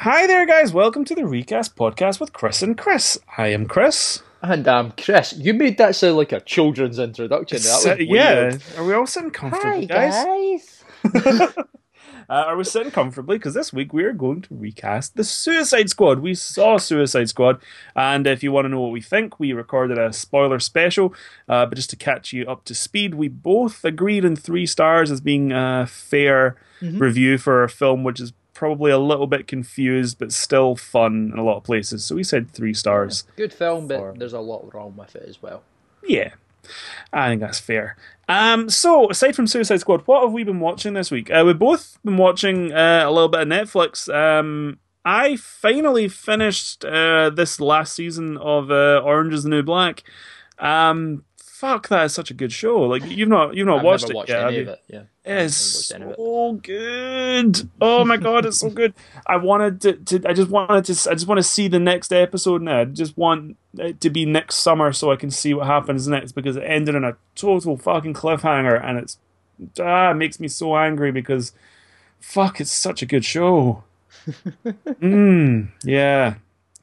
Hi there, guys. Welcome to the Recast podcast with Chris and Chris. I am Chris. And um, Chris, you made that sound like a children's introduction. That was So- weird. yeah. Are we all sitting comfortably, guys? guys. Uh, are we sitting comfortably? Because this week we are going to recast the Suicide Squad. We saw Suicide Squad, and if you want to know what we think, we recorded a spoiler special. Uh, but just to catch you up to speed, we both agreed in three stars as being a fair review for a film which is probably a little bit confused, but still fun in a lot of places. So we said three stars. Good film, but there's a lot wrong with it as well. Yeah, I think that's fair. Um, so aside from Suicide Squad, what have we been watching this week? Uh, we've both been watching uh, a little bit of Netflix. Um, I finally finished uh, this last season of uh, Orange Is the New Black. Um, fuck, that is such a good show. Like you've not you've not I've watched it yet, it. Yeah, It's I've never watched any of it. so good. Oh my god, it's so good. I wanted to, to. I just wanted to. I just want to see the next episode now. I just want it to be next summer so I can see what happens next because it ended on a total fucking cliffhanger and it's ah it makes me so angry because fuck, it's such a good show. mm, yeah.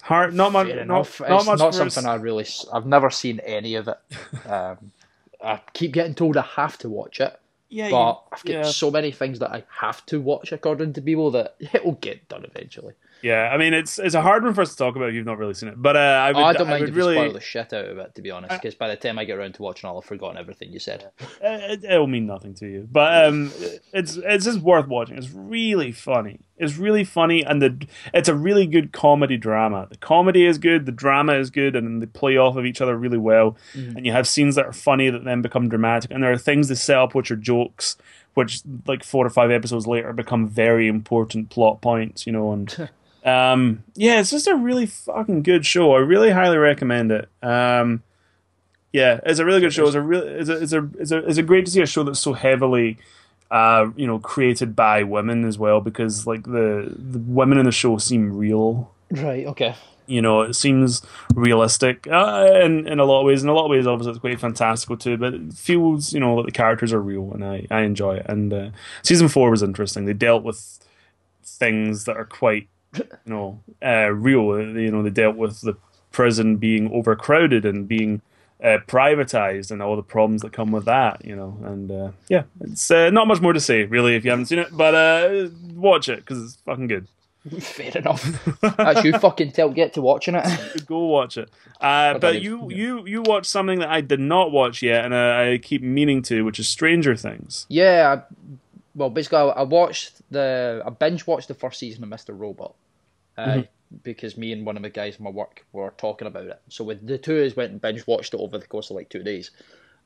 Hard. Not much. Not, not it's much. not something I really. I've never seen any of it. Um, I keep getting told I have to watch it, yeah, but you- I've got yeah. so many things that I have to watch according to people that it will get done eventually. Yeah, I mean it's it's a hard one for us to talk about if you've not really seen it. But uh, I would, Oh, I don't mind would if you really, spoil the shit out of it, to be honest, because by the time I get around to watching, I'll have forgotten everything you said. it, it'll mean nothing to you. But um, it's it's just worth watching. It's really funny. It's really funny, and the it's a really good comedy drama. The comedy is good, the drama is good, and they play off of each other really well. And you have scenes that are funny that then become dramatic, and there are things they set up which are jokes, which like four or five episodes later become very important plot points. You know, and um, yeah, it's just a really fucking good show. I really highly recommend it. Um, yeah, it's a really good show. It's a real, it's a, it's a, it's a, it's a great to see a show that's so heavily, uh, you know, created by women as well because like the the women in the show seem real. Right. Okay. You know, it seems realistic uh, in in a lot of ways. In a lot of ways, obviously, it's quite fantastical too. But it feels, you know, that the characters are real, and I I enjoy it. And uh, season four was interesting. They dealt with things that are quite, you know, uh, real. You know, they dealt with the prison being overcrowded and being uh, privatized and all the problems that come with that. You know, and uh, yeah, it's uh, not much more to say really if you haven't seen it, but uh, watch it because it's fucking good. Fair enough. That's you fucking tell get to watching it. Go watch it. Uh, but you you you watched something that I did not watch yet, and uh, I keep meaning to, which is Stranger Things. Yeah, I, well, basically, I, I watched the I binge watched the first season of Mr. Robot uh, because me and one of the guys in my work were talking about it. So with the two of us went and binge watched it over the course of like two days,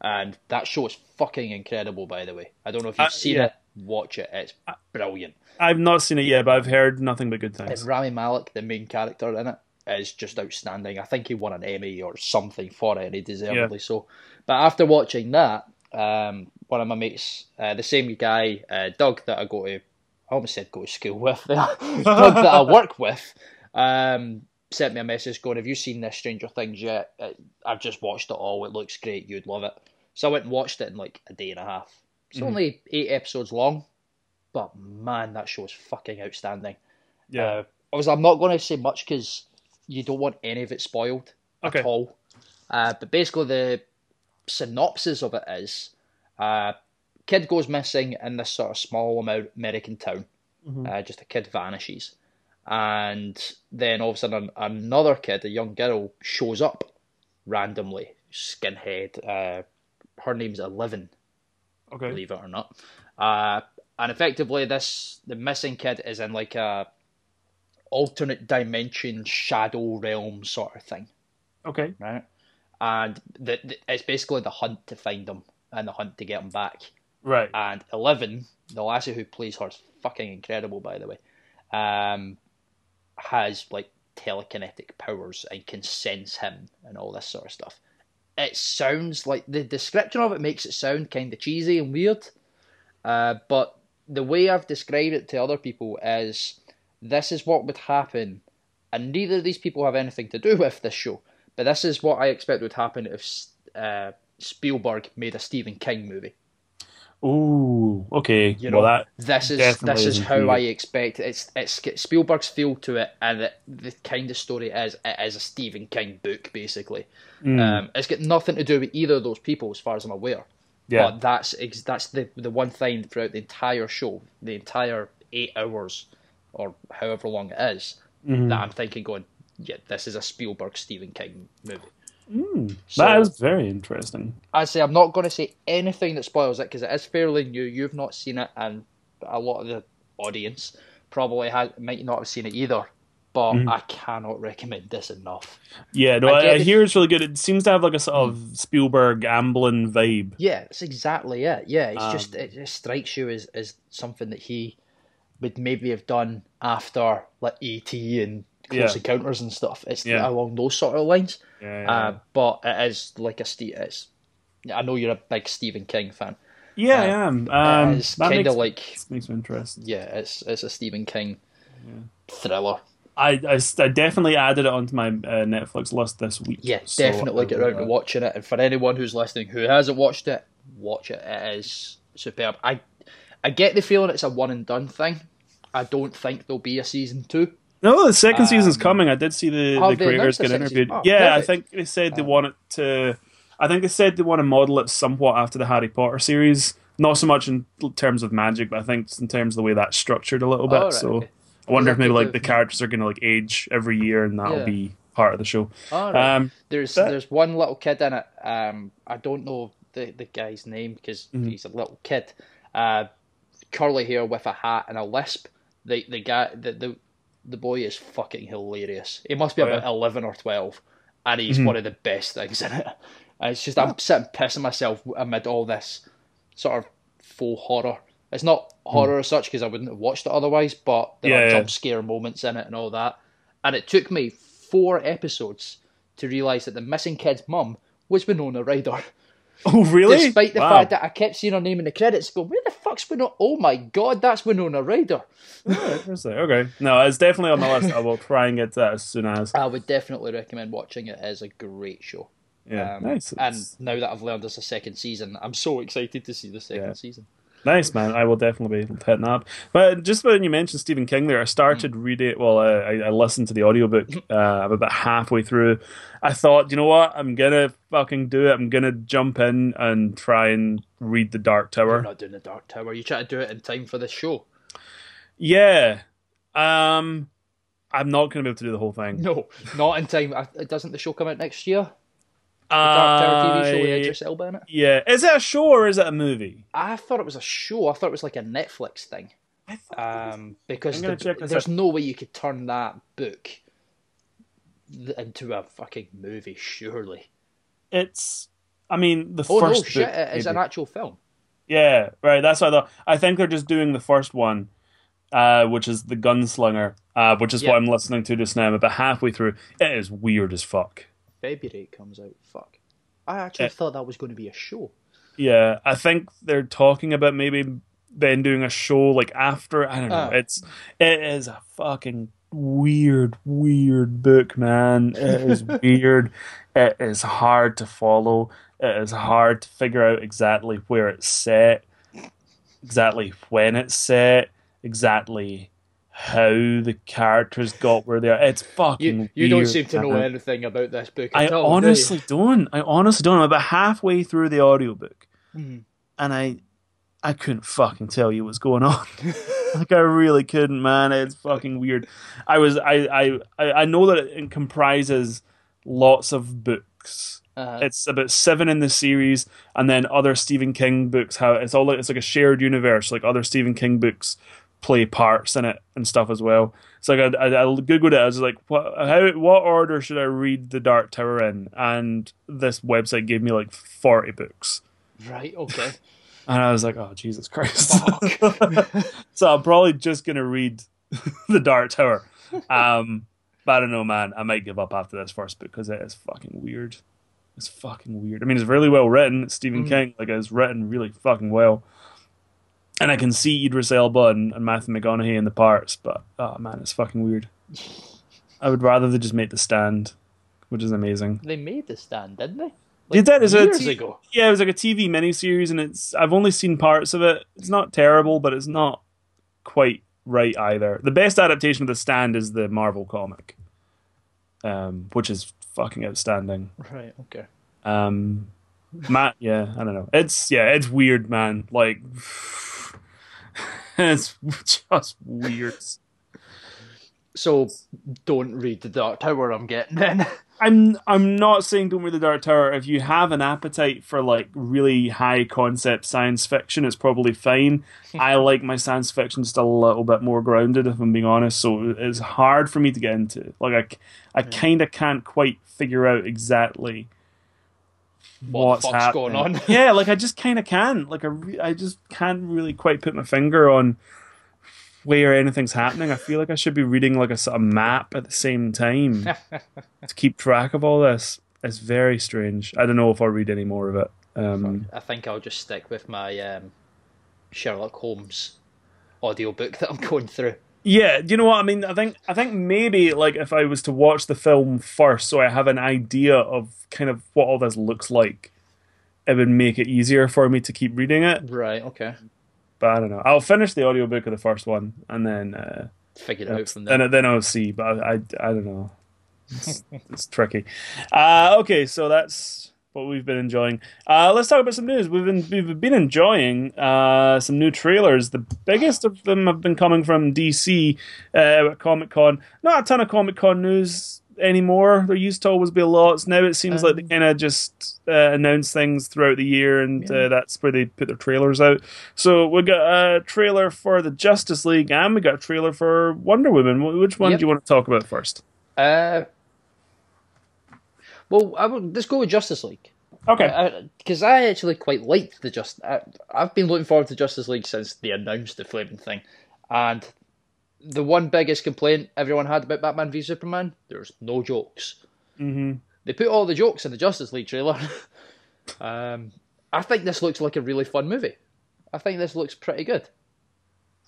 and that show is fucking incredible. By the way, I don't know if you've Uh, seen yeah. it. Watch it; it's brilliant. I've not seen it yet, but I've heard nothing but good And things. Rami Malek, the main character in it, is just outstanding. I think he won an Emmy or something for it, and he deservedly so. But after watching that, um, one of my mates, uh, the same guy, uh, Doug, that I go to, I almost said go to school with, the Doug that I work with, um, sent me a message going, "Have you seen this Stranger Things yet? I've just watched it all. It looks great. You'd love it." So I went and watched it in like a day and a half. It's only eight episodes long, but man, that show is fucking outstanding. Yeah. Uh, obviously, I'm not going to say much because you don't want any of it spoiled Okay. at all. Uh, but basically, the synopsis of it is: uh, kid goes missing in this sort of small American town. Uh, just a kid vanishes, and then all of a sudden, another kid, a young girl, shows up randomly, skinhead. Uh, her name's Eleven okay. believe it or not. Uh, and effectively, this the missing kid is in like a alternate dimension, shadow realm sort of thing, Okay. right? And the, the, it's basically the hunt to find them and the hunt to get them back. Right. And Eleven, the lassie who plays her, is fucking incredible, by the way. Um, has like telekinetic powers and can sense him and all this sort of stuff. It sounds like the description of it makes it sound kind of cheesy and weird, uh, but the way I've described it to other people is this is what would happen, and neither of these people have anything to do with this show. But this is what I expect would happen if uh, Spielberg made a Stephen King movie. Ooh, okay. You know, well, that this is this is how I expect it. It's it's Spielberg's feel to it, and it, the kind of story it is it is a Stephen King book basically. Hmm. Um, it's got nothing to do with either of those people, as far as I'm aware. yeah, But that's that's the the one thing throughout the entire show, the entire eight hours or however long it is, Mm-hmm. that I'm thinking, going, yeah, this is a Spielberg Stephen King movie. That So- is very interesting. I say I'm not going to say anything that spoils it because it is fairly new. You've not seen it, and a lot of the audience probably has, might not have seen it either. But Mm-hmm. I cannot recommend this enough. Yeah, no, I I, I hear it's really good. It seems to have like a sort of Spielberg Amblin vibe. Yeah, that's exactly it. Yeah, it's Um, just it just strikes you as, as something that he would maybe have done after like ET and Close Yeah. Encounters and stuff. It's Yeah. along those sort of lines. Yeah, Uh, but it is like a Steve. It's, I know you're a big Stephen King fan. yeah, uh, I am. Um, it's kind of like makes me interested. yeah, it's it's a Stephen King thriller. I I definitely added it onto my uh, Netflix list this week. Yeah, so definitely get around to uh, watching it. And for anyone who's listening who hasn't watched it, watch it. It is superb. I I get the feeling it's a one and done thing. I don't think there'll be a season two. No, the second season's coming. I did see the, Um, oh, the creators get interviewed. Oh, yeah, I think they said they want it to. I think they said they want to model it somewhat after the Harry Potter series. Not so much in terms of magic, but I think in terms of the way that's structured a little bit. Oh, right, so okay. I wonder if maybe like the characters are going to like age every year, and that'll Yeah. be part of the show. All right. Um, there's that- there's one little kid in it. Um, I don't know the the guy's name because Mm-hmm. he's a little kid. Uh, curly hair with a hat and a lisp. The the guy the the, the boy is fucking hilarious. He must be Oh, about yeah. Mm-hmm. eleven or twelve, and he's one of the best things in it. And it's just I'm sitting pissing myself amid all this sort of faux horror. It's not horror as such because I wouldn't have watched it otherwise, but there Mm. Yeah, are jump scare moments in it and all that. And it took me four episodes to realise that the missing kid's mum was Winona Ryder. oh, really? Despite the Wow. fact that I kept seeing her name in the credits, go, where the fuck's Winona? Oh my god, that's Winona Ryder. Oh. Okay, no, it's definitely on the list. I will try and get to that as soon as. I would definitely recommend watching it. It is a great show. Yeah, Um, nice. And now that I've learned there's a second season, I'm so excited to see the second Yeah. season. Nice man, I will definitely be hitting up. But just when you mentioned Stephen King, there, I started Mm. reading. Well, I, I listened to the audiobook. Uh, I'm about halfway through. I thought, you know what, I'm gonna fucking do it. I'm gonna jump in and try and read the Dark Tower. You're not doing the Dark Tower. You try to do it in time for this show. Yeah, um, I'm not gonna be able to do the whole thing. No, not in time. Doesn't the show come out next year? The Dark Tower TV show with Idris Elba in it? Yeah, is it a show or is it a movie? I thought it was a show. I thought it was like a Netflix thing. I thought Um, because the- there's out. no way you could turn that book into a fucking movie, surely. it's. I mean, the Oh no, first shit! book, It is maybe. an actual film. Yeah, right. That's what I thought. I think they're just doing the first one, uh, which is the Gunslinger, uh, which is Yeah. what I'm listening to just now. I'm about halfway through. It is weird as fuck. February it comes out. Fuck. I actually Yeah. thought that was going to be a show. Yeah, I think they're talking about maybe then doing a show like after. I don't know. Ah. It's it is a fucking weird, weird book, man. It is weird. It is hard to follow. It is hard to figure out exactly where it's set, exactly when it's set, exactly how the characters got where they are. It's fucking. You you don't seem to know anything about this book. I all, honestly don't. I honestly don't. I'm about halfway through the audiobook Mhm. and I I couldn't fucking tell you what's going on. like I really couldn't, man. It's fucking weird. I was I I I know that it comprises lots of books. Uh, It's about seven in the series, and then other Stephen King books. How it's all like, it's like a shared universe. Like other Stephen King books play parts in it and stuff as well. So like I, I, I googled it. I was like, what how what order should I read the Dark Tower in? And this website gave me like forty books. right. Okay. And I was like, oh, Jesus Christ. so I'm probably just going to read The Dark Tower. Um, but I don't know, man. I might give up after this first book because it is fucking weird. It's fucking weird. I mean, it's really well written. It's Stephen Mm. King. Like, it's written really fucking well. And I can see Idris Elba and, and Matthew McConaughey in the parts, but oh man, it's fucking weird. I would rather they just made the stand, which is amazing. they made the stand, didn't they? Like, Did that a years ago. Yeah, it was like a TV miniseries, and it's I've only seen parts of it. It's not terrible, but it's not quite right either. The best adaptation of The Stand is the Marvel comic, um, which is fucking outstanding. Right. Okay. Um, Matt, yeah, I don't know. It's yeah, it's weird, man. Like, it's just weird. So don't read the Dark Tower. I'm getting then. I'm I'm not saying don't read the Dark Tower. If you have an appetite for like really high concept science fiction, it's probably fine. I like my science fiction just a little bit more grounded, if I'm being honest. So it's hard for me to get into. Like I, I kind of can't quite figure out exactly What what's the fuck's happening. going on? yeah, like I just kind of can. Like I, re- I just can't really quite put my finger on where anything's happening. I feel like I should be reading like a sort of map at the same time to keep track of all this. It's very strange. I don't know if I'll read any more of it. Um, I think I'll just stick with my um, Sherlock Holmes audiobook that I'm going through. Yeah, do you know what I mean? I think I think maybe like if I was to watch the film first, so I have an idea of kind of what all this looks like, it would make it easier for me to keep reading it. Right. Okay. But I don't know. I'll finish the audiobook of the first one and then uh, Figure it out from there. then then I'll see. But I I, I don't know. It's, it's tricky. Uh, okay, so that's what we've been enjoying. Uh, let's talk about some news. We've been we've been enjoying uh, some new trailers. The biggest of them have been coming from DC uh, at Comic Con. Not a ton of Comic Con news anymore. There used to always be lots. Now it seems like they Um, kind of just uh, announce things throughout the year, and Yeah. uh, that's where they put their trailers out. So we got a trailer for the Justice League, and we got a trailer for Wonder Woman. Which one Yep. do you want to talk about first? Well, I would, let's go with Justice League. Okay. Because I, actually quite liked the just. I, I've been looking forward to Justice League since they announced the flaming thing, and the one biggest complaint everyone had about Batman v Superman, there's no jokes. hmm They put all the jokes in the Justice League trailer. um, I think this looks like a really fun movie. I think this looks pretty good.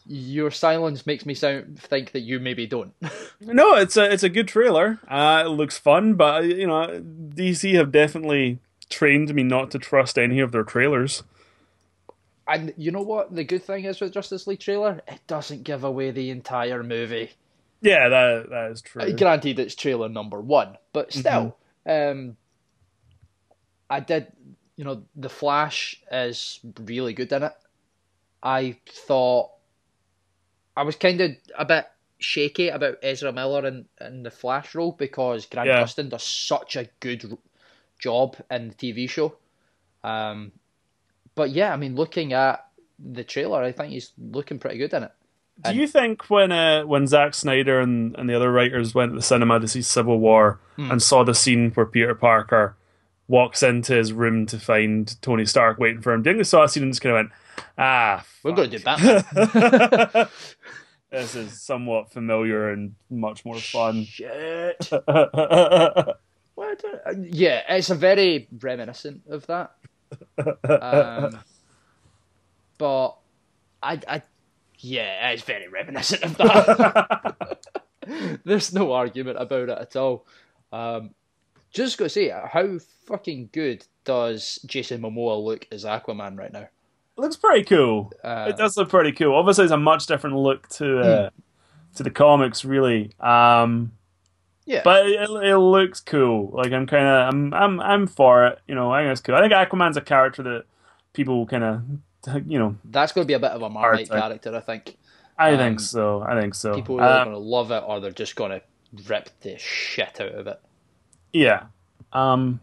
Your silence makes me sound think that you maybe don't. No, it's a it's a good trailer. Uh, it looks fun, but you know, DC have definitely trained me not to trust any of their trailers. And you know what the good thing is with Justice League trailer? It doesn't give away the entire movie. Yeah, that that is true. Uh, Granted, it's trailer number one, but still, um, I did. You know, the Flash is really good in it. I thought I was kind of a bit shaky about Ezra Miller in, in the Flash role because Grant Yeah. Gustin does such a good job in the TV show. Um, but yeah, I mean, looking at the trailer, I think he's looking pretty good in it. Do you think when uh, when Zack Snyder and, and the other writers went to the cinema to see Civil War Hmm. and saw the scene where Peter Parker walks into his room to find Tony Stark waiting for him, do you think they saw that scene and just kind of went, ah, We're going to do that. this is somewhat familiar and much more fun. Shit. yeah, What? Uh, Yeah, it's a very reminiscent of that. Um, but I, I, yeah, it's very reminiscent of that. There's no argument about it at all. Um, just gotta say, how fucking good does Jason Momoa look as Aquaman right now? Looks pretty cool. Uh, it does look pretty cool. Obviously, it's a much different look to uh, to the comics, really. Um, yeah, but it, it looks cool. Like I'm kind of I'm I'm I'm for it. You know, I think it's cool. I think Aquaman's a character that people kind of you know. that's going to be a bit of a Marmite character, I think. I Um, think so. I think so. People are Uh, going to love it or they're just going to rip the shit out of it. Yeah. Um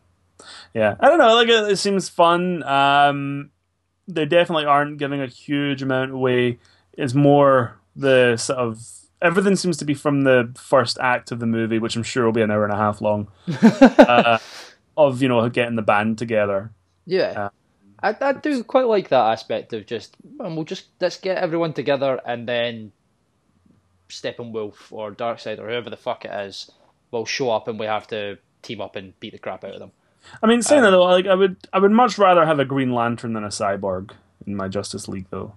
yeah. I don't know, like it, it seems fun. Um they definitely aren't giving a huge amount away. It's more the sort of everything seems to be from the first act of the movie, which I'm sure will be an hour and a half long. uh, of, you know, getting the band together. Yeah. I, I do quite like that aspect of just, well, we'll just, let's get everyone together and then Steppenwolf or Darkseid or whoever the fuck it is will show up and we have to team up and beat the crap out of them. I mean, saying that though, like I would I would much rather have a Green Lantern than a cyborg in my Justice League though.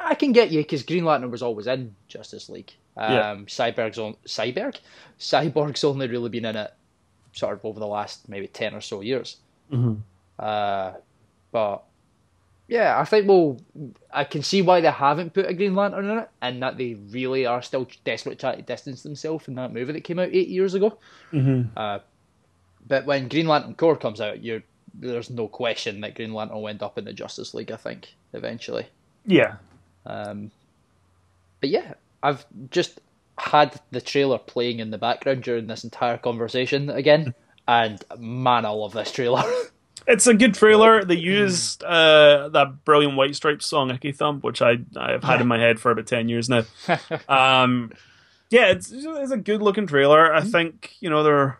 I can get you because Green Lantern was always in Justice League. Um, Yeah. Cyborg's on Cyborg, Cyborg's only really been in it sort of over the last maybe ten or so years. Mm-hmm. Uh, but yeah, I think well, I can see why they haven't put a Green Lantern in it, and that they really are still desperate trying to distance themselves from that movie that came out eight years ago. Mm-hmm. Uh, but when Green Lantern Corps comes out, you're there's no question that Green Lantern will end up in the Justice League. I think eventually. Yeah. Um, but yeah, I've just had the trailer playing in the background during this entire conversation again, and man, I love this trailer. It's a good trailer. They used uh, that brilliant White Stripes song "Icky Thump," which I I've had in my head for about ten years now. Um, yeah, it's it's a good looking trailer. I think you know they're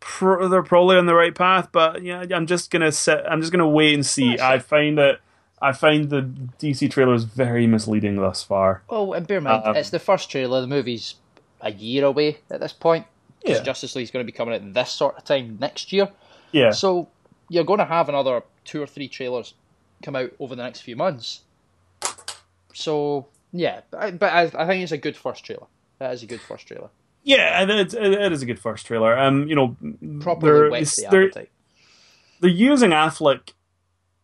pro- they're probably on the right path, but yeah, I'm just gonna sit. I'm just gonna wait and see. I find it. I find the DC trailers very misleading thus far. well, and bear in mind, Um, it's the first trailer. The movie's a year away at this point. Yeah. Justice League's going to be coming out this sort of time next year. Yeah, So you're going to have another two or three trailers come out over the next few months. So yeah, but I, I, think it's a good first trailer. That is a good first trailer. yeah, it, it is a good first trailer. Um, you know, Properly they're- whets the they're- appetite. they're using Affleck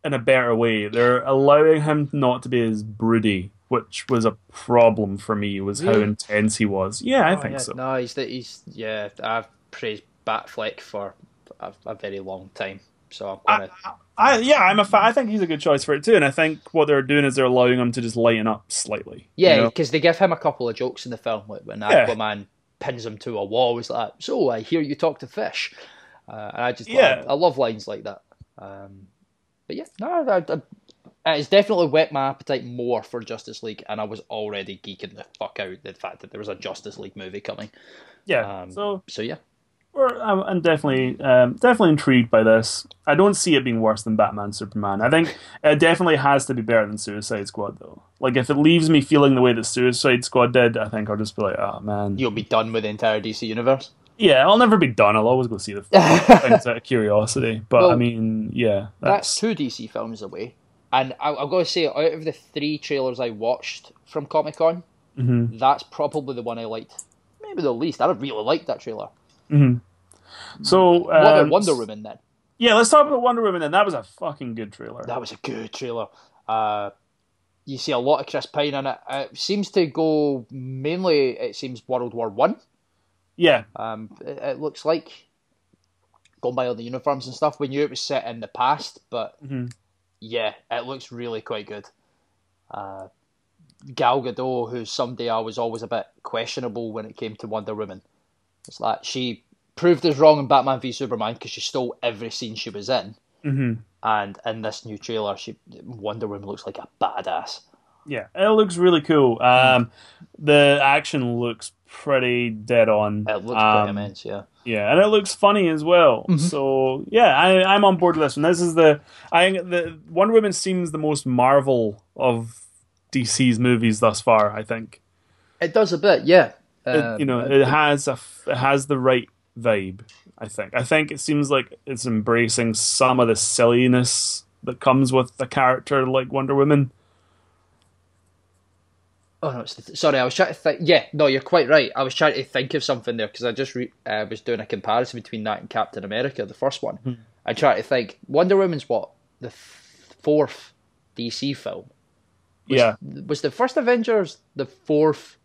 in a better way. They're allowing him not to be as broody, which was a problem for me. Was how intense he was. Yeah, I Oh, think yeah. so. No, he's he's yeah. I've praised Batfleck for a, a very long time, so I'm gonna. I yeah, I'm a fan. I think he's a good choice for it too. And I think what they're doing is they're allowing him to just lighten up slightly. you yeah, know? because they give him a couple of jokes in the film like when Yeah. Aquaman pins him to a wall. He's like, "So I hear you talk to fish," uh, and I just Yeah. I, I love lines like that. Um, but yeah, no, I, I, it's definitely whet my appetite more for Justice League, and I was already geeking the fuck out the fact that there was a Justice League movie coming. yeah. Um, so so yeah, I'm, I'm definitely um, definitely intrigued by this. I don't see it being worse than Batman Superman. I think it definitely has to be better than Suicide Squad though. Like if it leaves me feeling the way that Suicide Squad did, I think I'll just be like, oh man. you'll be done with the entire DC universe. Yeah, I'll never be done. I'll always go see the things out of curiosity. But I mean, yeah, That's that's, two DC films away. And I, I've got to say, out of the three trailers I watched from Comic Con, Mhm. that's probably the one I liked. Maybe the least. I really liked that trailer. So. What about um, Wonder Woman then? Yeah, let's talk about Wonder Woman. Then that was a fucking good trailer. That was a good trailer. Uh, you see a lot of Chris Pine in it. It seems to go mainly. It seems World War One. Yeah, Um, it, it looks like going by all the uniforms and stuff. We knew it was set in the past, but Mhm. yeah, it looks really quite good. Uh, Gal Gadot, who's somebody I was always a bit questionable when it came to Wonder Woman, it's like she proved us wrong in Batman v Superman because she stole every scene she was in, hmm and in this new trailer, she Wonder Woman looks like a badass. yeah, it looks really cool. Um, the action looks pretty dead on. It looks um, pretty immense, yeah. Yeah, and it looks funny as well. Mm-hmm. So yeah, I, I'm on board with this one. This is the I think the Wonder Woman seems the most Marvel of DC's movies thus far. I think It does a bit, yeah. It- Um, you know it has a it has the right vibe. I think. I think it seems like it's embracing some of the silliness that comes with a character like Wonder Woman. Oh no, it's the, sorry. I was trying to think. Yeah, no, you're quite right. I was trying to think of something there because I just re- uh, was doing a comparison between that and Captain America, the first one. Hmm. I tried to think. Wonder Woman's what the f- fourth DC film. yeah, Was the first Avengers the fourth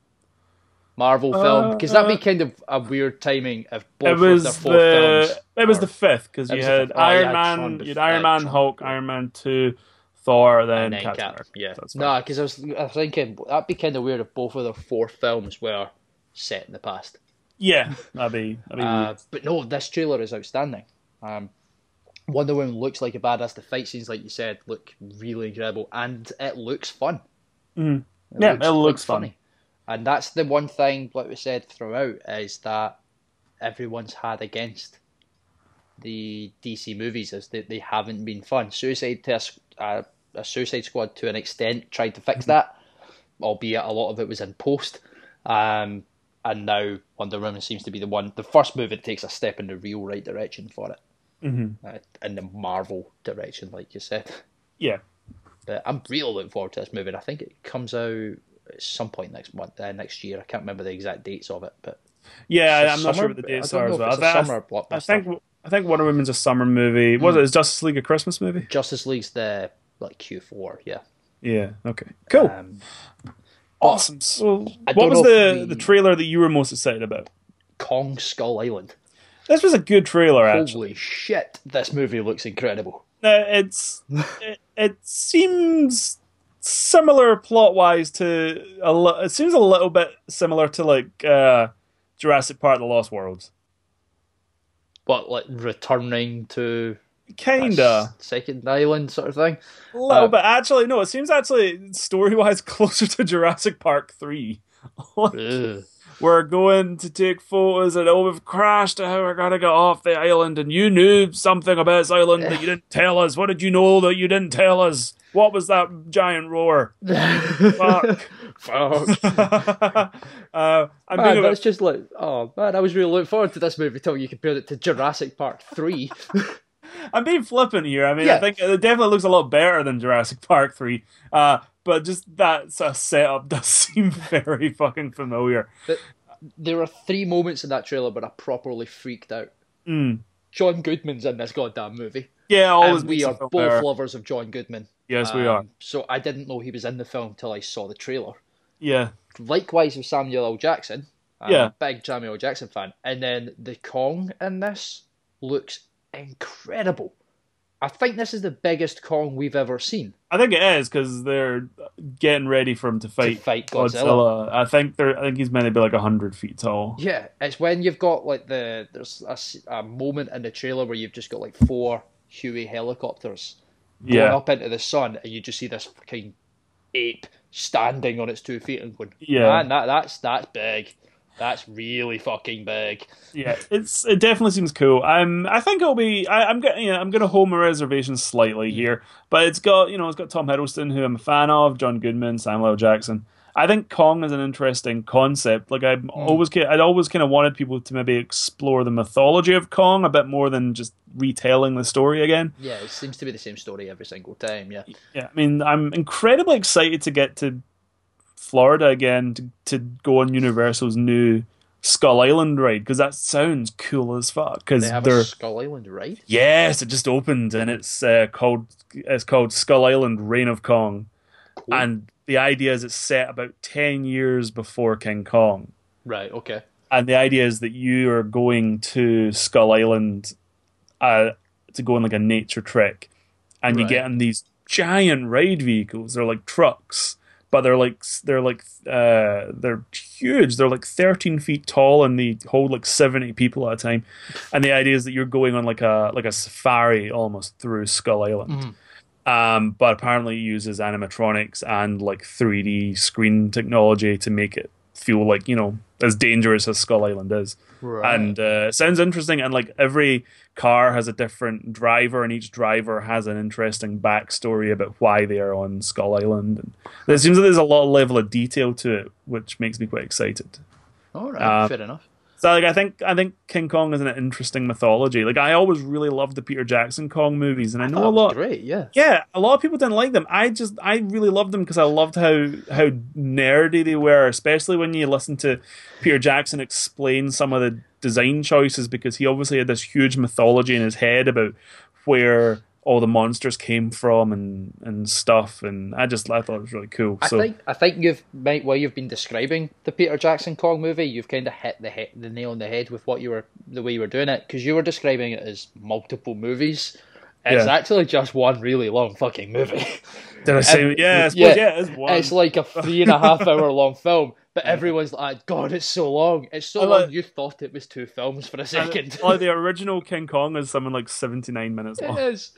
Marvel film? Because that'd be Uh, kind of a weird timing if both it of their fourth the films. it was are- the fifth because It you was the had. Oh, Iron Man, Tron you had Iron uh, Man, Tron Hulk. Iron Man two, Thor, then, then Captain Cap. America. Yeah, no, because I was, I was thinking that'd be kind of weird if both of their four films were set in the past. Yeah, that'd be that'd be Uh, but no, this trailer is outstanding. Um, Wonder Woman looks like a badass. The fight scenes, like you said, look really incredible, and it looks fun. Mhm. Yeah, it looks fun. And that's the one thing, like we said throughout, is that everyone's had against the DC movies is that they haven't been fun. Suicide to a, a, a Suicide Squad to an extent tried to fix that, albeit a lot of it was in post. Um, and now Wonder Woman seems to be the one, the first movie that takes a step in the real right direction for it, Mhm. uh, in the Marvel direction, like you said. Yeah, But I'm really looking forward to this movie. I think it comes out some point next month, uh, next year. I can't remember the exact dates of it, but Yeah, I'm not sure what the dates are as well. I, summer blockbuster. I think I think Wonder Woman's a summer movie. Was Hmm. it? Is Justice League a Christmas movie? Justice League's the like Q4, yeah. Yeah. Okay. Cool. Um, awesome. So, what was if the the trailer that you were most excited about? Kong Skull Island. This was a good trailer, actually. Holy shit, this movie looks incredible. Uh, it's it, it seems similar plot wise to a li- it seems a little bit similar to like uh, Jurassic Park: The Lost Worlds. But like returning to Kinda, second island sort of thing. a little uh, bit. Actually, no. It seems actually story wise closer to Jurassic Park Three. Ugh. We're going to take photos and oh, we've crashed. How we're gonna get off the island? And you knew something about this island that you didn't tell us. What did you know that you didn't tell us? What was that giant roar? Fuck. Fuck. uh, I'm Man, that's just like, oh man, I was really looking forward to this movie till you compared it to Jurassic Park 3. I'm being flippant here. I mean, I think it definitely looks a lot better than Jurassic Park three. Uh, but just that sort of setup does seem very fucking familiar. there are three moments in that trailer where I properly freaked out. Mm. John Goodman's in this goddamn movie. Yeah, always and we are both better. lovers of John Goodman. Yes, we Um, are. So I didn't know he was in the film till I saw the trailer. Yeah, Likewise with Samuel L. Jackson. I'm Yeah. big Samuel L. Jackson fan. And then the Kong in this looks incredible. I think this is the biggest Kong we've ever seen I think it is because they're getting ready for him to to fight, fight Godzilla. Godzilla. I think they're. I think he's meant to be like hundred feet tall. Yeah, it's when you've got like the there's a moment in the trailer where you've just got like four Huey helicopters going Yeah, up into the sun, and you just see this fucking ape standing on its two feet and going, Yeah. man, that that's that's big, that's really fucking big. yeah. It's it definitely seems cool. I'm. I think it'll be. I, I'm getting. You know, I'm going to hold my reservations slightly here, but it's got you know it's got Tom Hiddleston who I'm a fan of, John Goodman, Samuel L. Jackson. I think Kong is an interesting concept. Like I'm hmm. always, I'd always kind of wanted people to maybe explore the mythology of Kong a bit more than just retelling the story again. Yeah, it seems to be the same story every single time. Yeah, Yeah, I mean, I'm incredibly excited to get to Florida again to, to go on Universal's new Skull Island ride because that sounds cool as fuck. Because they have they're a Skull Island ride. yes, it just opened and it's uh, called it's called Skull Island Reign of Kong, Cool. and the idea is it's set about ten years before King Kong. Right. Okay. And the idea is that you are going to Skull Island uh, to go on like a nature trek, and you get in these giant ride vehicles. They're like trucks, but they're like they're like uh, they're huge. They're like thirteen feet tall, and they hold like seventy people at a time. And the idea is that you're going on like a like a safari almost through Skull Island. Mhm. Um, but apparently it uses animatronics and like 3D screen technology to make it feel like you know as dangerous as Skull Island is. Right. And uh, it sounds interesting. And like every car has a different driver, and each driver has an interesting backstory about why they are on Skull Island. And it seems that there's a lot of level of detail to it, which makes me quite excited. All right. uh, fair enough. So like I think I think King Kong is an interesting mythology. Like I always really loved the Peter Jackson Kong movies, and I know a lot. Great. Yeah. Yeah, a lot of people didn't like them. I just I really loved them because I loved how how nerdy they were, especially when you listen to Peter Jackson explain some of the design choices because he obviously had this huge mythology in his head about where all the monsters came from and and stuff and I just I thought it was really cool. I So think I think you've might while you've been describing the Peter Jackson Kong movie, you've kind of hit the hit, the nail on the head with what you were the way you were doing it because you were describing it as multiple movies. It's Yeah. actually just one really long fucking movie. did I say and- yeah, I suppose, yeah, yeah, it's one. It's like a three and a half hour long film, but everyone's like, "God, it's so long! It's so I long." like- You thought it was two films for a second. like the original King Kong is something like 79 minutes long. is.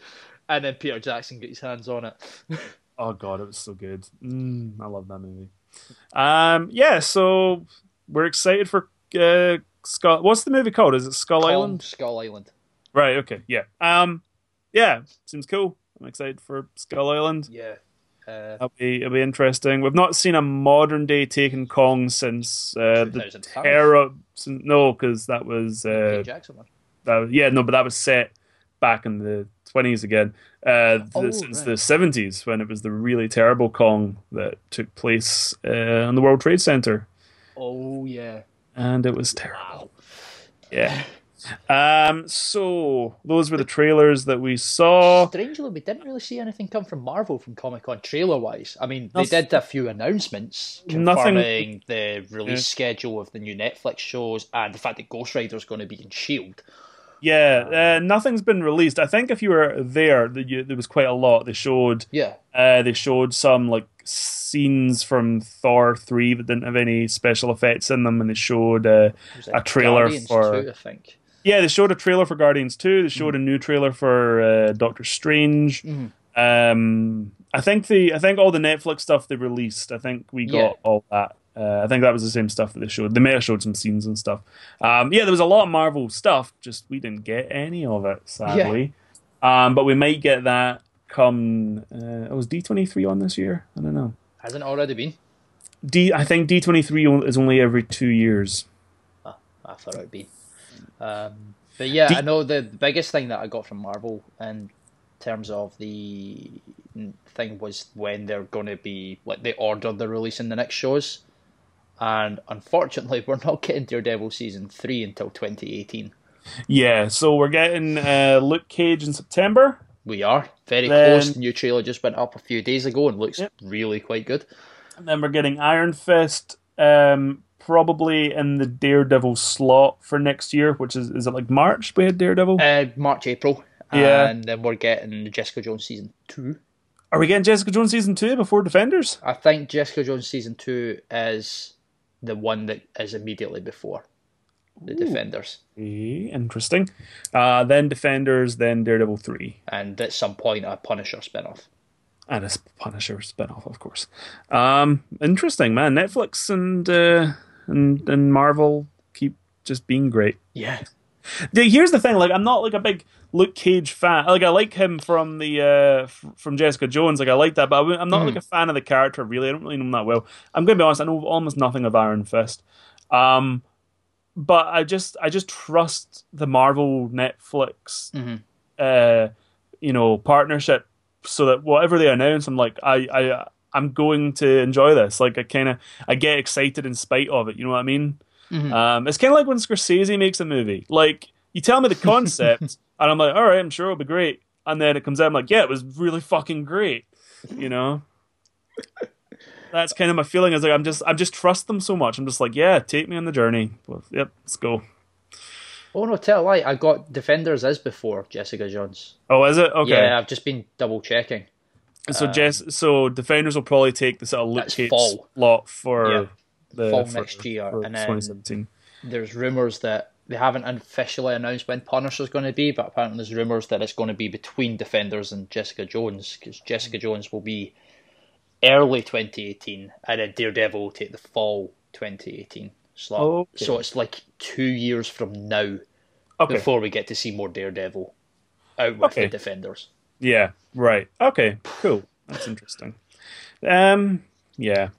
And then Peter Jackson gets his hands on it. Oh god, it was so good. Mm, I love that movie. Um, yeah, so we're excited for uh, Skull. What's the movie called? Is it Skull Kong Island? Skull Island. Right. Okay. Yeah. Um, yeah, seems cool. I'm excited for Skull Island. Yeah. Uh, It'll be it'll be interesting. We've not seen a modern day Taken Kong since uh, the 2005. Terror. Since, no, because that was uh, Jackson one. that was, yeah no, but that was set back in the 20s again. Uh, the- Oh, since right. the 70s when it was the really terrible Kong that took place uh, on the World Trade Center. Oh yeah. and it was terrible. Yeah. Um, so those were the trailers that we saw. Strangely, we didn't really see anything come from Marvel from Comic Con trailer wise. I mean, they Nothing- did a few announcements Nothing- confirming the release Yeah. schedule of the new Netflix shows and the fact that Ghost Rider is going to be in Shield. Yeah, uh, nothing's been released. I think if you were there, the- you- there was quite a lot. They showed, Yeah, uh, they showed some like scenes from Thor three that didn't have any special effects in them, and they showed, uh, A trailer Guardians for- 2, I think. Yeah, they showed a trailer for Guardians two. They showed a new trailer for uh, Doctor Strange. Mhm. Um, I think the I think all the Netflix stuff they released. I think we got Yeah. all that. Uh, I think that was the same stuff that they showed. They may have showed some scenes and stuff. Um, yeah, there was a lot of Marvel stuff. Just we didn't get any of it, sadly. Um, but we might get that come. Uh, was D twenty three on this year? I don't know. Hasn't already been? D I think D twenty three is only every two years. I thought it would be. Um, but yeah, Do- I know the, the biggest thing that I got from Marvel in terms of the thing was when they're going to be like they ordered the release in the next shows, and unfortunately, we're not getting Daredevil season three until 2018. Yeah, so we're getting uh, Luke Cage in September. We are very Then- close. New trailer just went up a few days ago and looks Yep. really quite good. And then we're getting Iron Fist, um, probably in the Daredevil slot for next year, which is is it like March? We had Daredevil. Uh, March, April, Yeah. and then we're getting Jessica Jones season two. Are we getting Jessica Jones season two before Defenders? I think Jessica Jones season two is the one that is immediately before the Defenders, Eh, Interesting. Uh, then Defenders, then Daredevil three, and at some point a Punisher spin-off. and a Punisher spinoff, of course. Um, interesting, man. Netflix and uh, and and Marvel keep just being great. Yeah, Here's the thing, like I'm not like a big Luke Cage fan. Like I like him from the uh f- from Jessica Jones. Like I like that, but I'm not like a fan of the character. Really, I don't really know him that well. I'm gonna be honest. I know almost nothing of Iron Fist. Um, but I just I just trust the Marvel Netflix Mhm. uh you know partnership so that whatever they announce, I'm like I I I'm going to enjoy this. Like I kind of I get excited in spite of it. You know what I mean? Mhm. Um, it's kind of like when Scorsese makes a movie. Like you tell me the concept, and I'm like, all right, I'm sure it'll be great. And then it comes out, I'm like, yeah, it was really fucking great. You know. That's kind of my feeling. Is like I'm just I'm just trust them so much. I'm just like, yeah, take me on the journey. Well, yep, let's go. Oh no, tell a lie. I got Defenders as before Jessica Jones. Oh, is it okay? Yeah, I've just been double checking. So um, Jess, so defenders will probably take the sort of Luke Cage fall. slot for Yeah. the Fall for- next year, and then- 2017. There's rumors that they haven't officially announced when Punisher's going to be, but apparently there's rumors that it's going to be between Defenders and Jessica Jones because Jessica mm. Jones will be early 2018, and then Daredevil will take the fall 2018 slot. Okay. So it's like two years from now Okay. before we get to see more Daredevil out with Okay. the Defenders. Yeah, right. Okay, cool. That's interesting. Um, yeah.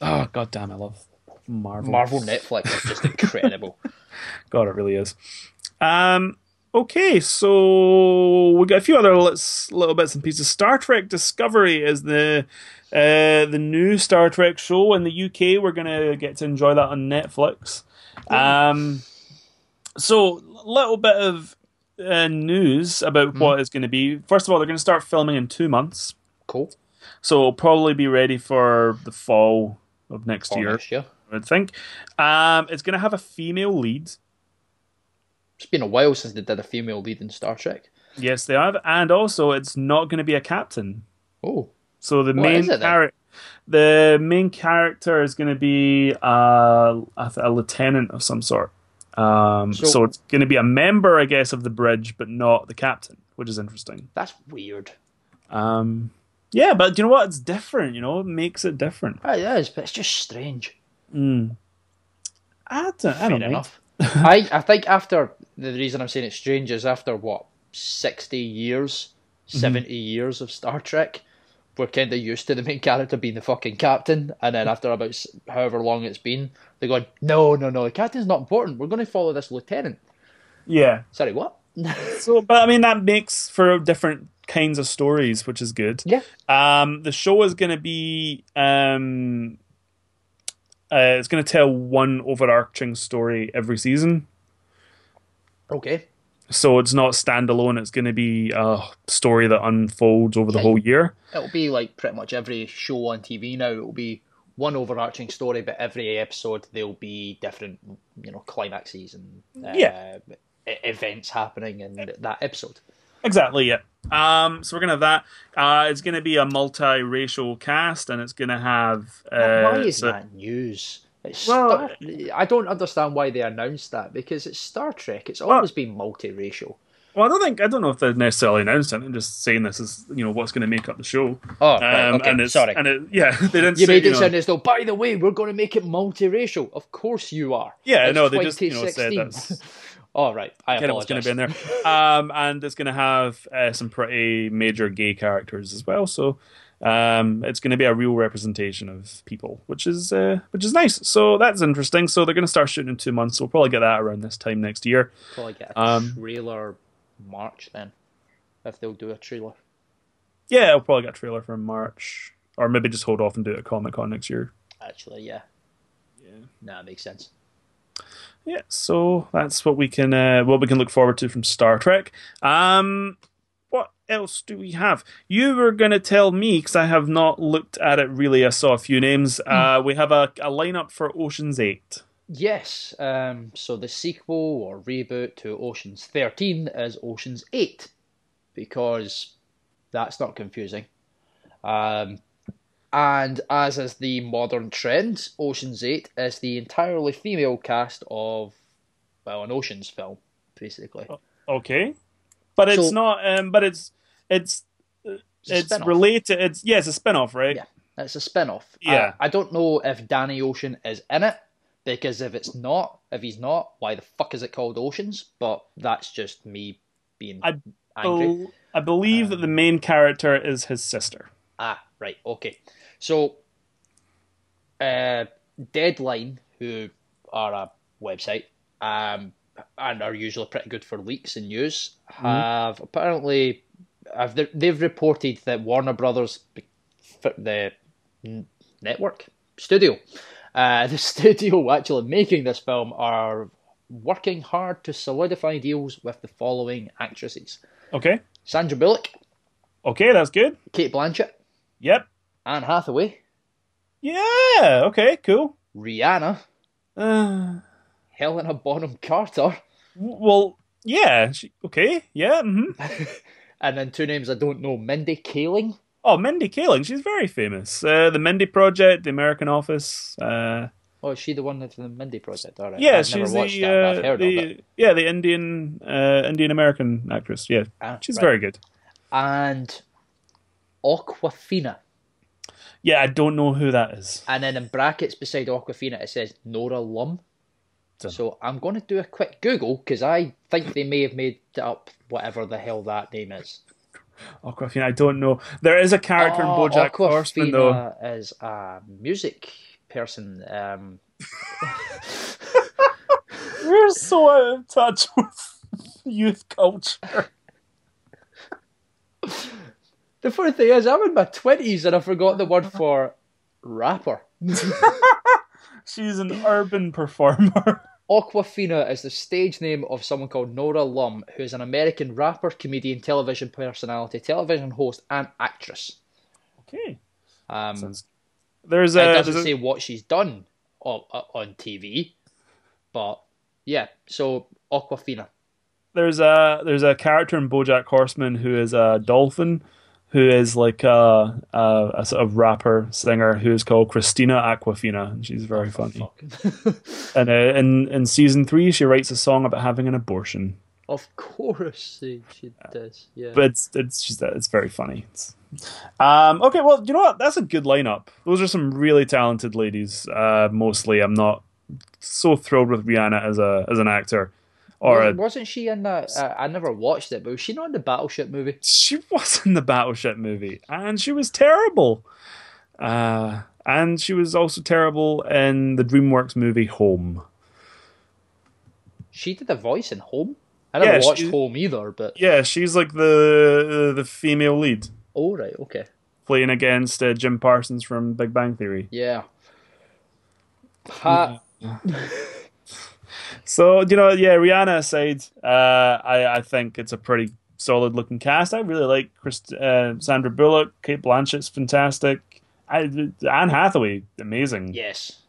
Oh god damn, I love Marvel. Marvel Netflix is just incredible. God, it really is. Um, okay, so we got a few other little, little bits and pieces. Star Trek Discovery is the uh, the new Star Trek show in the UK. We're gonna get to enjoy that on Netflix. Um, so a little bit of uh, news about what it's going to be. First of all, they're going to start filming in two months, cool. so it'll probably be ready for the fall of next For year. next year. I would think. Um, it's going to have a female lead. It's been a while since they did a female lead in Star Trek. Yes, they have, and also it's not going to be a captain. Oh, So the What main is character, the main character is going to be uh, a, a lieutenant of some sort. Um, so, So- it's going to be a member, I guess, of the bridge, but not the captain, which is interesting. that's weird. Um, yeah, but you know what? It's different. You know, it makes it different. It is, but it's just strange. Mm. I don't, I don't know. enough. I, I think after the reason I'm saying it's strange is after what sixty years, Mm-hmm. 70 years of Star Trek, we're kind of used to the main character being the fucking captain, and then after about however long it's been, they're going, no, no, no, the captain's not important. We're going to follow this lieutenant. Yeah. Sorry, what? So, but I mean, that makes for different kinds of stories, which is good. yeah, Um, the show is going to be um, uh, it's going to tell one overarching story every season. Okay. So it's not standalone. It's going to be a story that unfolds over the whole year. It'll be like pretty much every show on TV now. It'll be one overarching story, but every episode there'll be different, you know, climaxes and uh, Yeah. events happening in that episode. Exactly. Yeah. Um. So we're gonna have that. Uh, it's gonna be a multiracial cast, and it's gonna have. Uh, why is so- that news? It's Well- Star- I don't understand why they announced that because it's Star Trek. It's always been multiracial. Well, I don't think I don't know if they necessarily announced it. I'm just saying this is you know what's going to make up the show. Oh, right, Um, okay, and it's, sorry. And it, yeah, they didn't You say made you it know, sound as though, by the way, we're going to make it multiracial. Of course you are. Yeah, It's no, they just, you know, said 2016. that's- All right, I get it what's going to be in there. Um, and it's going to have uh, some pretty major gay characters as well. So um, it's going to be a real representation of people, which is uh, which is nice. So that's interesting. So they're going to start shooting in two months. So we'll probably get that around this time next year. Probably get a Um, trailer March then, if they'll do a trailer. Yeah, we'll probably get a trailer for March, or maybe just hold off and do it at Comic Con next year. Actually, yeah. Yeah. No, that makes sense. Yeah, so that's what we can uh, what we can look forward to from Star Trek. Um, what else do we have? You were going to tell me because I have not looked at it really. I saw a few names. Uh, we have a, a lineup for Ocean's Eight. Yes, um, so the sequel or reboot to Ocean's 13 is Ocean's 8 because that's not confusing. Um, and as is the modern trend, Ocean's 8 is the entirely female cast of, well, an Ocean's film, basically. Okay, but it's So- not. Um, but it's it's a it's related. It's yeah, it's a spin off, right? Yeah. It's a spin off. Yeah. I, I don't know if Danny Ocean is in it because if it's not, if he's not, why the fuck is it called Oceans? But that's just me being I angry. I believe that the main character is his sister. Ah, right, okay. So, uh, Deadline, who are a website, um, and are usually pretty good for leaks and news, have apparently have they- they've reported that Warner Brothers, the network studio, uh, the studio actually making this film are working hard to solidify deals with the following actresses: Okay, Sandra Bullock, okay, that's good. Cate Blanchett, Yep. Anne Hathaway, Yeah. Okay. Cool. Rihanna, Uh, Helena Bonham Carter, well, yeah. She, okay. Yeah. hmm and then two names I don't know: Mindy Kaling. Oh, Mindy Kaling. She's very famous. Uh, the Mindy Project, The American Office. Uh, Oh, is she the one that's in the Mindy Project? All right. yeah, I've she's never watched the, that, uh, the yeah the Indian uh, Indian American actress. Yeah, Ah, she's right. very good. And Awkwafina. Yeah, I don't know who that is. And then in brackets beside Awkwafina, it says Nora Lum. Dunno. So I'm going to do a quick Google because I think they may have made up whatever the hell that name is. Awkwafina. I don't know. There is a character in Oh, BoJack Horseman though. Aquafina is a music person. Um, We're so out of touch with youth culture. the funny thing is, I'm in my 20s and I forgot the word for rapper. She's an urban performer. Awkwafina is the stage name of someone called Nora Lum, who is an American rapper, comedian, television personality, television host, and actress. okay. Um, Sounds- There's it a, doesn't there's a say what she's done on, on TV, but yeah. So Awkwafina. there's a there's a character in BoJack Horseman who is a dolphin, who is like a a, a sort of rapper singer who is called Christina Aquafina, and she's very funny. Fuck. And uh, in in season three, she writes a song about having an abortion. of course she, she does. Yeah. But it's it's just that it's very funny. It's, um, okay, well, you know what? That's a good lineup. Those are some really talented ladies. Uh, mostly, I'm not so thrilled with Rihanna as a as an actor. Or wasn't, wasn't she in that? Uh, I never watched it, but was she not in the Battleship movie? she was in the Battleship movie, and she was terrible. Uh, and she was also terrible in the DreamWorks movie Home. She did the voice in Home. I never Yeah, watched she- Home either, but Yeah, she's like the the female lead, oh right, okay, playing against uh, Jim Parsons from Big Bang Theory. yeah. Ha- So you know, yeah, Rihanna aside, uh, I I think it's a pretty solid looking cast. I really like Chris, uh, Sandra Bullock, Cate Blanchett's fantastic. I, Anne Hathaway, amazing, yes.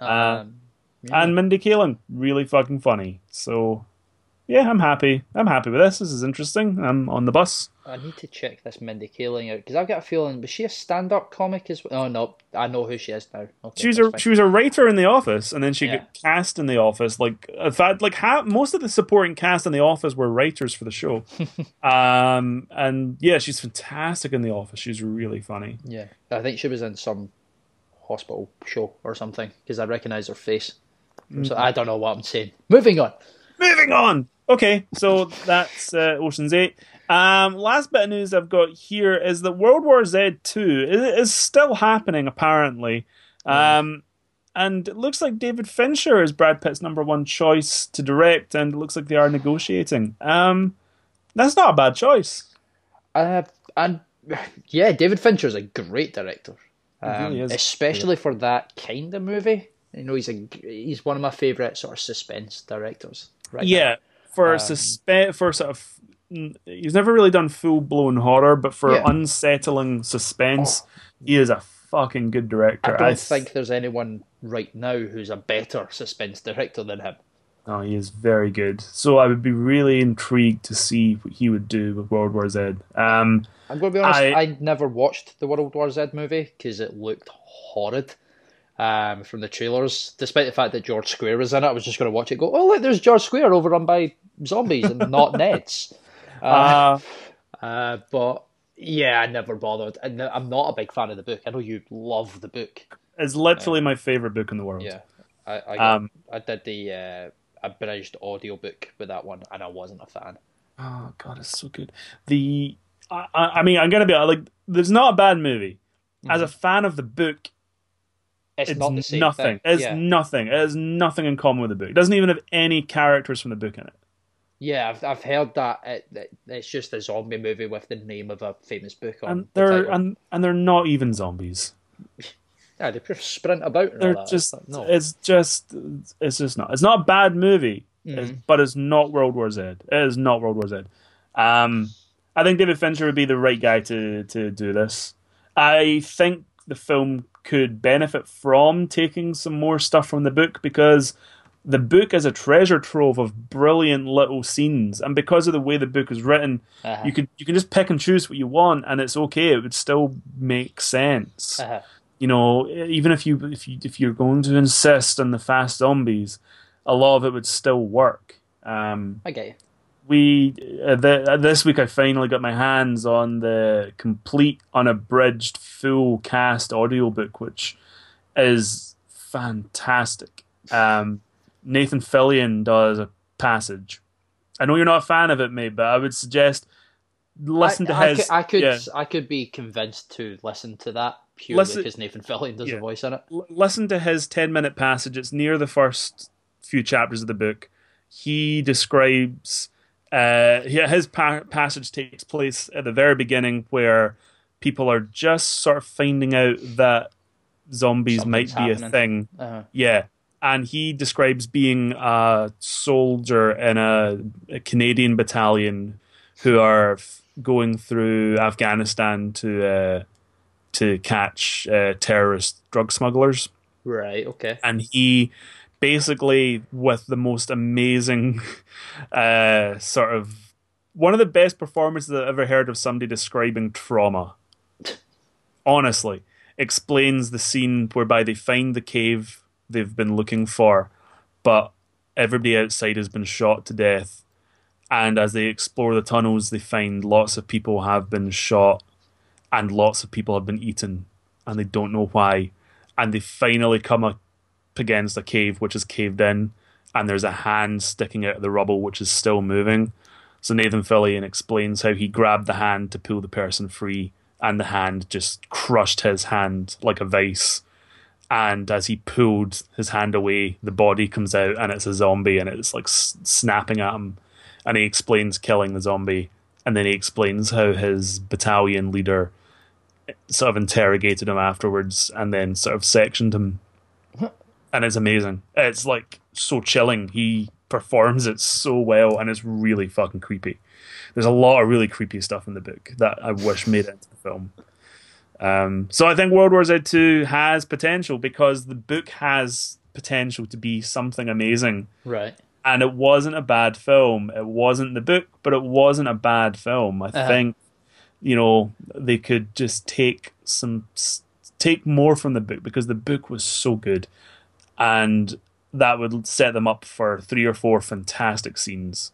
Uh, Um, yeah. and Mindy Kaling, really fucking funny. So yeah, I'm happy. I'm happy with this. This is interesting. I'm on the bus. I need to check this Mindy Kaling out because I've got a feeling was she a stand-up comic as well? Oh no, I know who she is now. Okay, She was a fine. she was a writer in The Office, and then she Yeah. got cast in The Office. Like in fact, like ha- most of the supporting cast in The Office were writers for the show. um, and yeah, she's fantastic in The Office. She's really funny. Yeah, I think she was in some hospital show or something because I recognise her face. Mm. So I don't know what I'm saying. Moving on. Moving on. Okay, so that's uh, Ocean's Eight. Um, last bit of news I've got here is that World War Z two is, is still happening apparently, um, and it looks like David Fincher is Brad Pitt's number one choice to direct, and it looks like they are negotiating. Um, that's not a bad choice. Uh, and yeah, David Fincher is a great director, um, really is. especially for that kind of movie. You know, he's a he's one of my favorite sort of suspense directors. Right. now. Yeah, for Um, suspe- for sort of he's never really done full blown horror, but for Yeah. Oh. unsettling suspense, he is a fucking good director. I don't th- think there's anyone right now who's a better suspense director than him. Oh, he is very good. So I would be really intrigued to see what he would do with World War Z. Um, I'm going to be honest. I- I, never watched the World War Z movie because it looked horrid um, from the trailers. Despite the fact that George Square was in it, I was just going to watch it. Go, oh look, there's George Square overrun by zombies and not Neds. uh, Uh, but yeah, I never bothered. And I'm not a big fan of the book. I know you love the book. it's literally my favorite book in the world. Yeah, I I, got, Um, I did the uh, abridged audio book with that one, and I wasn't a fan. Oh god, it's so good. The I, I I mean, I'm gonna be like, there's not a bad movie. As a fan of the book, It's, it's not the same nothing. thing. It's yeah. nothing. It has nothing in common with the book. It doesn't even have any characters from the book in it. Yeah, I've, I've heard that it, it, it's just a zombie movie with the name of a famous book on And they're title. and and they're not even zombies. yeah, they just sprint about. And They're just It's no. it's just it's just not. It's not a bad movie, it's- Mhm. but it's not World War Z. It is not World War Z. Um, I think David Fincher would be the right guy to to do this. I think the film could benefit from taking some more stuff from the book because the book is a treasure trove of brilliant little scenes, and because of the way the book is written, Uh-huh. you could you can just pick and choose what you want, and it's okay. It would still make sense Uh-huh. you know, even if you if you if you're going to insist on the fast zombies, a lot of it would still work. Um, I get you. We uh, the, uh, this week I finally got my hands on the complete unabridged full cast audiobook, which is fantastic. Um, Nathan Fillion does a passage. I know you're not a fan of it, mate, but I would suggest listen I, to I his. could, I could, yeah. I could be convinced to listen to that purely Listen- because Nathan Fillion does Yeah. a voice in it. l- listen to his 10 minute passage. It's near the first few chapters of the book. He describes uh, yeah, his pa- passage takes place at the very beginning where people are just sort of finding out that zombies might Something's be a thing. Uh-huh. Yeah. And he describes being a soldier in a, a Canadian battalion who are f- going through Afghanistan to uh, to catch uh, terrorist drug smugglers. Right. Okay. And he basically, with the most amazing uh, sort of one of the best performances I've ever heard of somebody describing trauma. Honestly, explains the scene whereby they find the cave they've been looking for, but everybody outside has been shot to death. And as they explore the tunnels, they find lots of people have been shot and lots of people have been eaten, and they don't know why. And they finally come up against a cave which is caved in, and there's a hand sticking out of the rubble which is still moving. So Nathan Fillion explains how he grabbed the hand to pull the person free, and the hand just crushed his hand like a vice. And as he pulled his hand away, the body comes out, and it's a zombie, and it's like snapping at him. And he explains killing the zombie, and then he explains how his battalion leader eh, sort of interrogated him afterwards, and then sort of sectioned him and it's amazing. It's like so chilling. He performs it so well, and it's really fucking creepy. There's a lot of really creepy stuff in the book that I wish made it into the film. Um, so I think World War Z two has potential because the book has potential to be something amazing. Right. And it wasn't a bad film. It wasn't the book, but it wasn't a bad film. I uh-huh. think you know they could just take some take more from the book because the book was so good and that would set them up for three or four fantastic scenes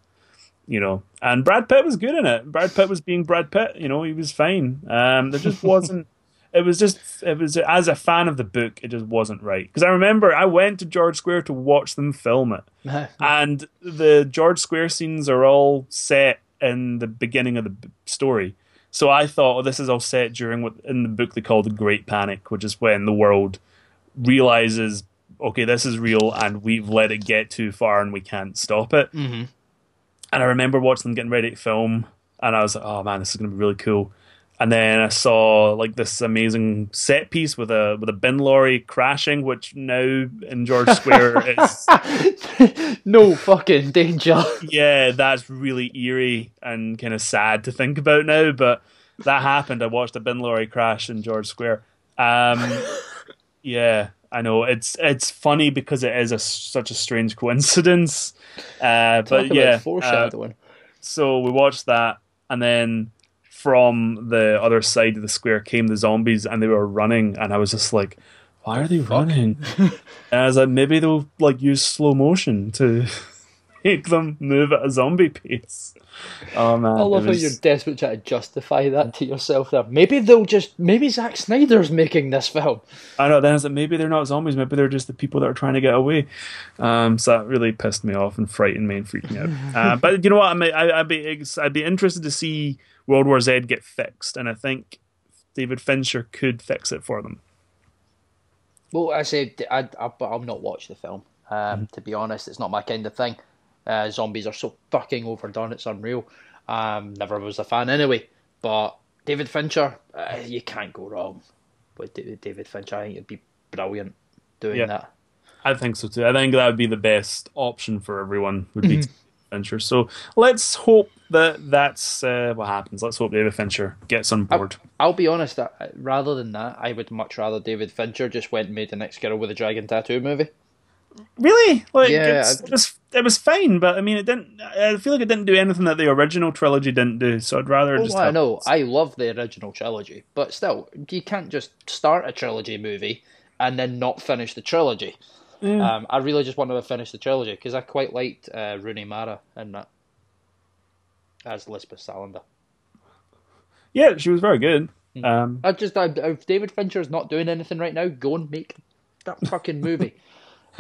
you know. And brad pitt was good in it. Brad pitt was being brad pitt you know he was fine. Um there just wasn't it was just it was as a fan of the book it just wasn't right. Because i remember i went to george square to watch them film it. And the george square scenes are all set in the beginning of the story. So I thought, oh, this is all set during what in the book they call the Great Panic, which is when the world realizes, okay, this is real and we've let it get too far and we can't stop it. Mm-hmm. And I remember watching them getting ready to film, and I was like, oh man, this is going to be really cool. And then I saw like this amazing set piece with a with a bin lorry crashing, which now in George Square is no fucking danger. Yeah, that's really eerie and kind of sad to think about now. But that happened. I watched a bin lorry crash in George Square. Um, yeah, I know it's it's funny because it is a, such a strange coincidence. Uh, but yeah, foreshadowing. Uh, so we watched that, and then from the other side of the square came the zombies and they were running and I was just like, why are they running? and I was like, maybe they'll like use slow motion to make them move at a zombie pace. Oh man. I love was... how you're desperate to justify that to yourself there. Maybe they'll just maybe Zack Snyder's making this film. I know, then it's like maybe they're not zombies, maybe they're just the people that are trying to get away. Um, so that really pissed me off and frightened me and freaked me out. uh, but you know what? I, I'd be I'd be interested to see World War Z get fixed, and I think David Fincher could fix it for them. Well, I say I, I, I'll not watch the film. Um, mm-hmm. To be honest, it's not my kind of thing. Uh, zombies are so fucking overdone; it's unreal. Um, never was a fan anyway. But David Fincher, uh, you can't go wrong with David Fincher. I think it'd be brilliant doing yeah, that. I think so too. I think that would be the best option for everyone. Would be mm-hmm. Fincher. So let's hope that that's uh, what happens. Let's hope David Fincher gets on board. I'll, I'll be honest. Rather than that, I would much rather David Fincher just went and made the next Girl with a Dragon Tattoo movie. Really? Like, yeah, it was it was fine, but I mean, it didn't. I feel like it didn't do anything that the original trilogy didn't do. So I'd rather oh, just. I know. I love the original trilogy, but still, you can't just start a trilogy movie and then not finish the trilogy. Um, I really just wanted to finish the trilogy because I quite liked uh, Rooney Mara in that as Lisbeth Salander. Yeah, she was very good. Hmm. Um, I just I, if David Fincher is not doing anything right now, go and make that fucking movie.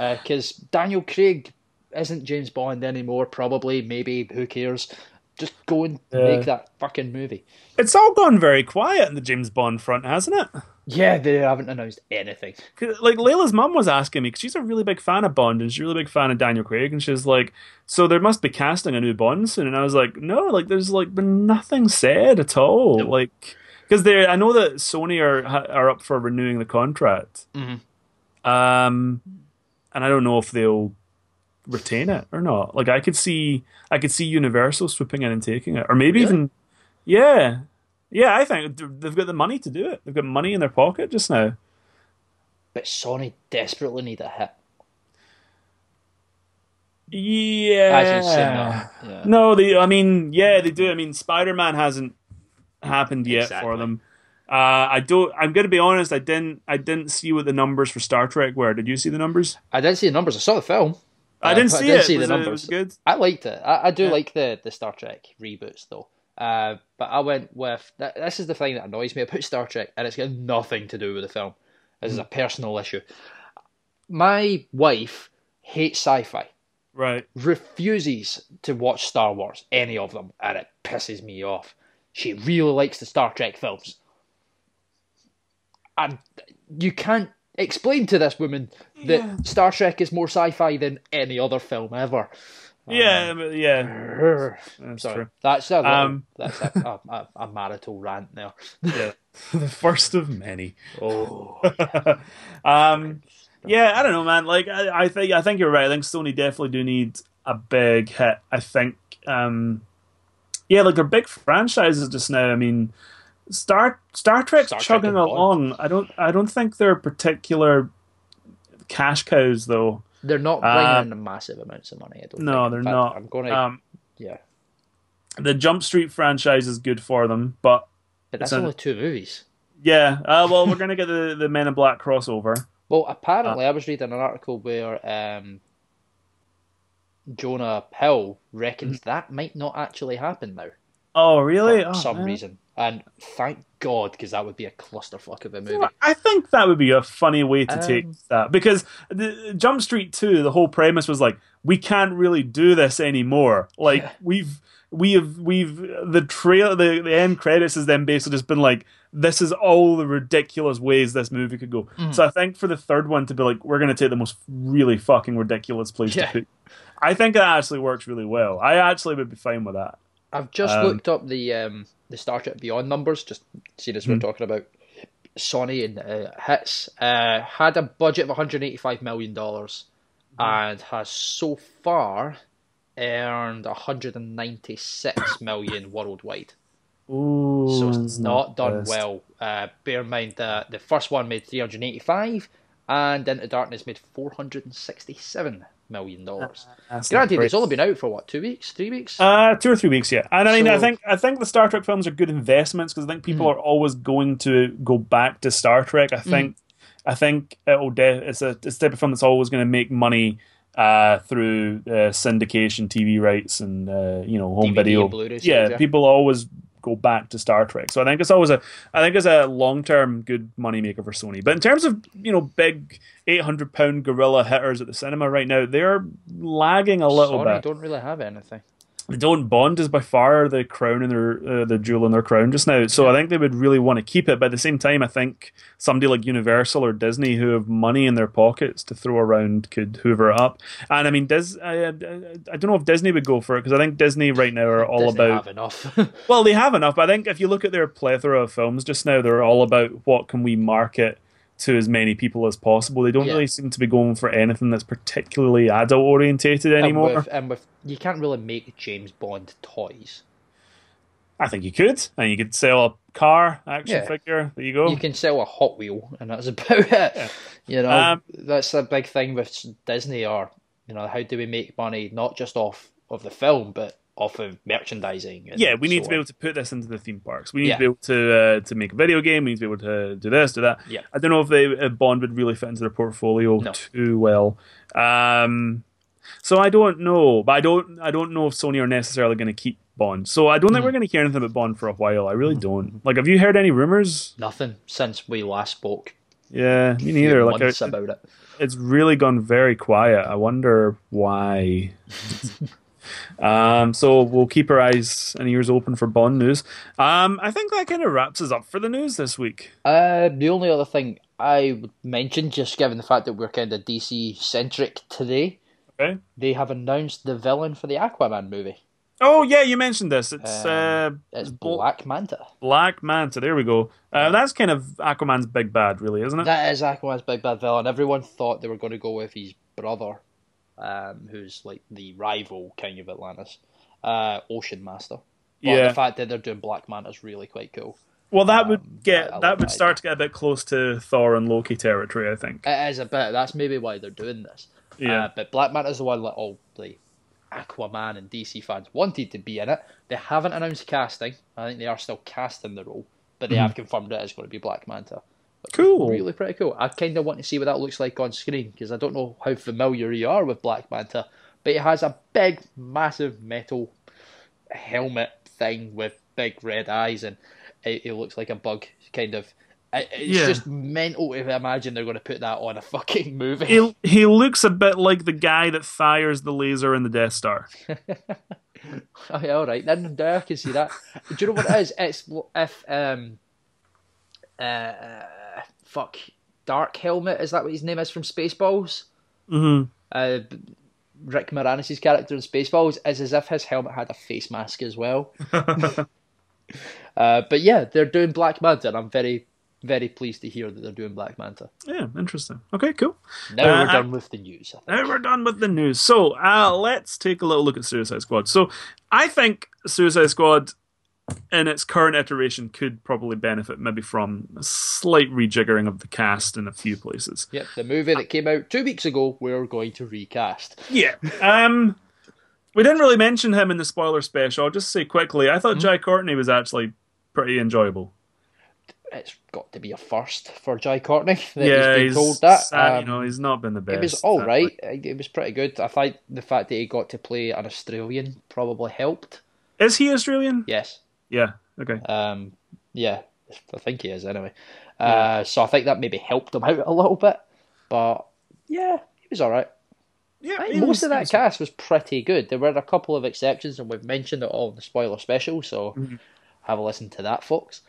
Because uh, Daniel Craig isn't James Bond anymore. Probably, maybe. Who cares? Just go and yeah. make that fucking movie. It's all gone very quiet in the James Bond front, hasn't it? Yeah, they haven't announced anything. Like Layla's mum was asking me because she's a really big fan of Bond and she's a really big fan of Daniel Craig, and she's like, "So there must be casting a new Bond soon." And I was like, "No, like there's like been nothing said at all." Nope. Like because they, I know that Sony are are up for renewing the contract. Mm-hmm. Um, and I don't know if they'll retain it or not. Like I could see I could see Universal swooping in and taking it, or maybe really? even yeah, yeah. I think they've got the money to do it. They've got money in their pocket just now. But Sony desperately need a hit. Yeah. yeah. No, they. I mean, yeah, they do. I mean, Spider Man hasn't happened yet exactly. for them. Uh, I don't. I'm going to be honest. I didn't. I didn't see what the numbers for Star Trek were. Did you see the numbers? I didn't see the numbers. I saw the film. I didn't uh, see I didn't it. See the numbers. It, good. I liked it. I, I do yeah. like the the Star Trek reboots though. Uh, but I went with this is the thing that annoys me. I put Star Trek, and it's got nothing to do with the film. This mm. is a personal issue. My wife hates sci-fi. Right. Refuses to watch Star Wars, any of them, and it pisses me off. She really likes the Star Trek films. And you can't explain to this woman that yeah. Star Trek is more sci-fi than any other film ever. Yeah, um, yeah. That's sorry, true. that's a, um, that's a, a, a, marital rant there. yeah, the first of many. Oh, um, Yeah, I don't know, man. Like I, I think I think you're right. I think Sony definitely do need a big hit. I think, um, yeah, like they're big franchises just now. I mean, Star Star Trek's Star Trek chugging and Bond. along. I don't I don't think they're particular cash cows though. They're not bringing Uh, in massive amounts of money. I don't No, think. They're fact, not. I'm gonna. Um, yeah, the Jump Street franchise is good for them, but but that's it's a- only two movies. yeah, uh, well, we're gonna get the the Men in Black crossover. Well, Uh, apparently, I was reading an article where um, Jonah Hill reckons that might not actually happen now Oh, really? for Oh, some man. reason. And thank God, because that would be a clusterfuck of a movie. I think that would be a funny way to take Um, that because the Jump Street 2, the whole premise was like we can't really do this anymore. Like Yeah. we've we have we've the trail the, the end credits has then basically just been like this is all the ridiculous ways this movie could go. Mm. So I think for the third one to be like we're going to take the most really fucking ridiculous place Yeah. to put. I think that actually works really well. I actually would be fine with that. I've just Um, looked up the um, the Star Trek Beyond numbers, just seeing as we're Hmm. talking about Sony and uh, hits. Uh, had a budget of 185 million dollars, Hmm. and has so far earned 196 million worldwide. Ooh, So it's not done best. well. Uh, bear in mind that the first one made 385, and Into Darkness made 467 million dollars. That's not Granted, great. it's only been out for what two weeks, three weeks. Uh, two or three weeks, yeah. And I mean, I think I think the Star Trek films are good investments because I think people Mhm. are always going to go back to Star Trek. I think I think it'll de- it's a it's the type of film that's always going to make money uh, through uh, syndication, TV rights, and uh, you know home DVD video. yeah, sales, yeah. people always go back to Star Trek. So I think it's always a I think it's a long term good money maker for Sony. But in terms of you know big eight hundred pound gorilla hitters at the cinema right now, they're lagging a little Sony bit. don't really have anything. Don't Bond is by far the crown in their uh, the jewel in their crown just now. So I think they would really want to keep it. But at the same time, I think somebody like Universal or Disney who have money in their pockets to throw around could hoover it up. And I mean, Dis- I, I, I don't know if Disney would go for it because I think Disney right now are all Disney about enough. well, they have enough. But I think if you look at their plethora of films just now, they're all about what can we market to as many people as possible. They don't Yeah. really seem to be going for anything that's particularly adult orientated anymore. And with, and with you can't really make James Bond toys. I think you could, and you could sell a car action Yeah. figure. There you go. You can sell a Hot Wheel, and that's about it. You know, Um, that's a big thing with Disney. Or you know, how do we make money not just off of the film, but off of merchandising? and yeah, we need so to be on. able to put this into the theme parks. We need Yeah. to be able to uh, to make a video game. We need to be able to do this, do that. Yeah. I don't know if they if Bond would really fit into their portfolio No. too well. Um, so I don't know, but I don't I don't know if Sony are necessarily going to keep Bond. So I don't think Hmm. we're going to hear anything about Bond for a while. I really don't. Like, have you heard any rumors? nothing since we last spoke. Yeah, me neither. Like, I- about it. it's really gone very quiet. I wonder why. um, so we'll keep our eyes and ears open for Bond news. Um, I think that kind of wraps us up for the news this week. Uh, the only other thing I would mention, just given the fact that we're kind of DC centric today, Okay. they have announced the villain for the Aquaman movie. Oh yeah, you mentioned this. It's Um, uh, It's Black Manta. Black Manta. There we go. Uh, that's kind of Aquaman's big bad, really, isn't it? That is Aquaman's big bad villain. Everyone thought they were going to go with his brother, um, who's like the rival king of Atlantis, uh, Ocean Master. But Yeah. the fact that they're doing Black Manta is really quite cool. well, that um, would get I- I that would start to get a bit close to Thor and Loki territory. I think. It is a bit. That's maybe why they're doing this. Yeah. Uh, but Black Manta is the one that all the Aquaman and DC fans wanted to be in it. They haven't announced casting. I think they are still casting the role, but they have confirmed it is going to be Black Manta. Cool. Really pretty cool. I kind of want to see what that looks like on screen because I don't know how familiar you are with Black Manta, but it has a big, massive metal helmet thing with big red eyes and it, it looks like a bug kind of. it- It's Yeah. just mental to imagine they're going to put that on a fucking movie. He, he looks a bit like the guy that fires the laser in the Death Star. Oh, yeah, all right, then I can see that. Do you know what it is? It's if um, uh, fuck, Dark Helmet is that what his name is from Spaceballs? hmm Uh, Rick Moranis' character in Spaceballs is as if his helmet had a face mask as well. uh, but yeah, they're doing Black Manta, and I'm very very pleased to hear that they're doing Black Manta. Yeah, interesting. Okay, cool. Now Uh, we're done with the news. Now we're done with the news. So uh, let's take a little look at Suicide Squad. So I think Suicide Squad, in its current iteration, could probably benefit maybe from a slight rejiggering of the cast in a few places. Yep, the movie that came out two weeks ago, we're going to recast. Yeah. Um, we didn't really mention him in the spoiler special. I'll just say quickly. I thought Jai Courtney was actually pretty enjoyable. It's got to be a first for Jai Courtney that yeah, he's been he's told that. sad, Um, you know, he's not been the best. it was all right. right. It was pretty good. I think the fact that he got to play an Australian probably helped. Is he Australian? Yes. Yeah. Okay. Um, yeah, I think he is anyway. Uh, so I think that maybe helped him out a little bit. But yeah, he was all right. Yeah. I most was- of that was- cast was pretty good. There were a couple of exceptions, and we've mentioned it all in the spoiler special. So Mm-hmm. have a listen to that, folks.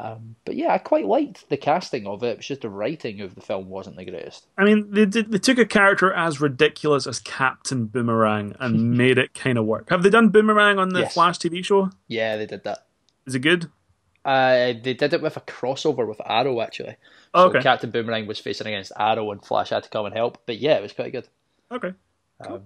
Um, but yeah, I quite liked the casting of it. It was just the writing of the film wasn't the greatest. I mean, they did, they took a character as ridiculous as Captain Boomerang and made it kind of work. Have they done Boomerang on the Yes. Flash TV show? Yeah, they did that. Is it good? Uh, they did it with a crossover with Arrow actually. So okay. Captain Boomerang was facing against Arrow, and Flash had to come and help. But yeah, it was quite good. Okay. Um,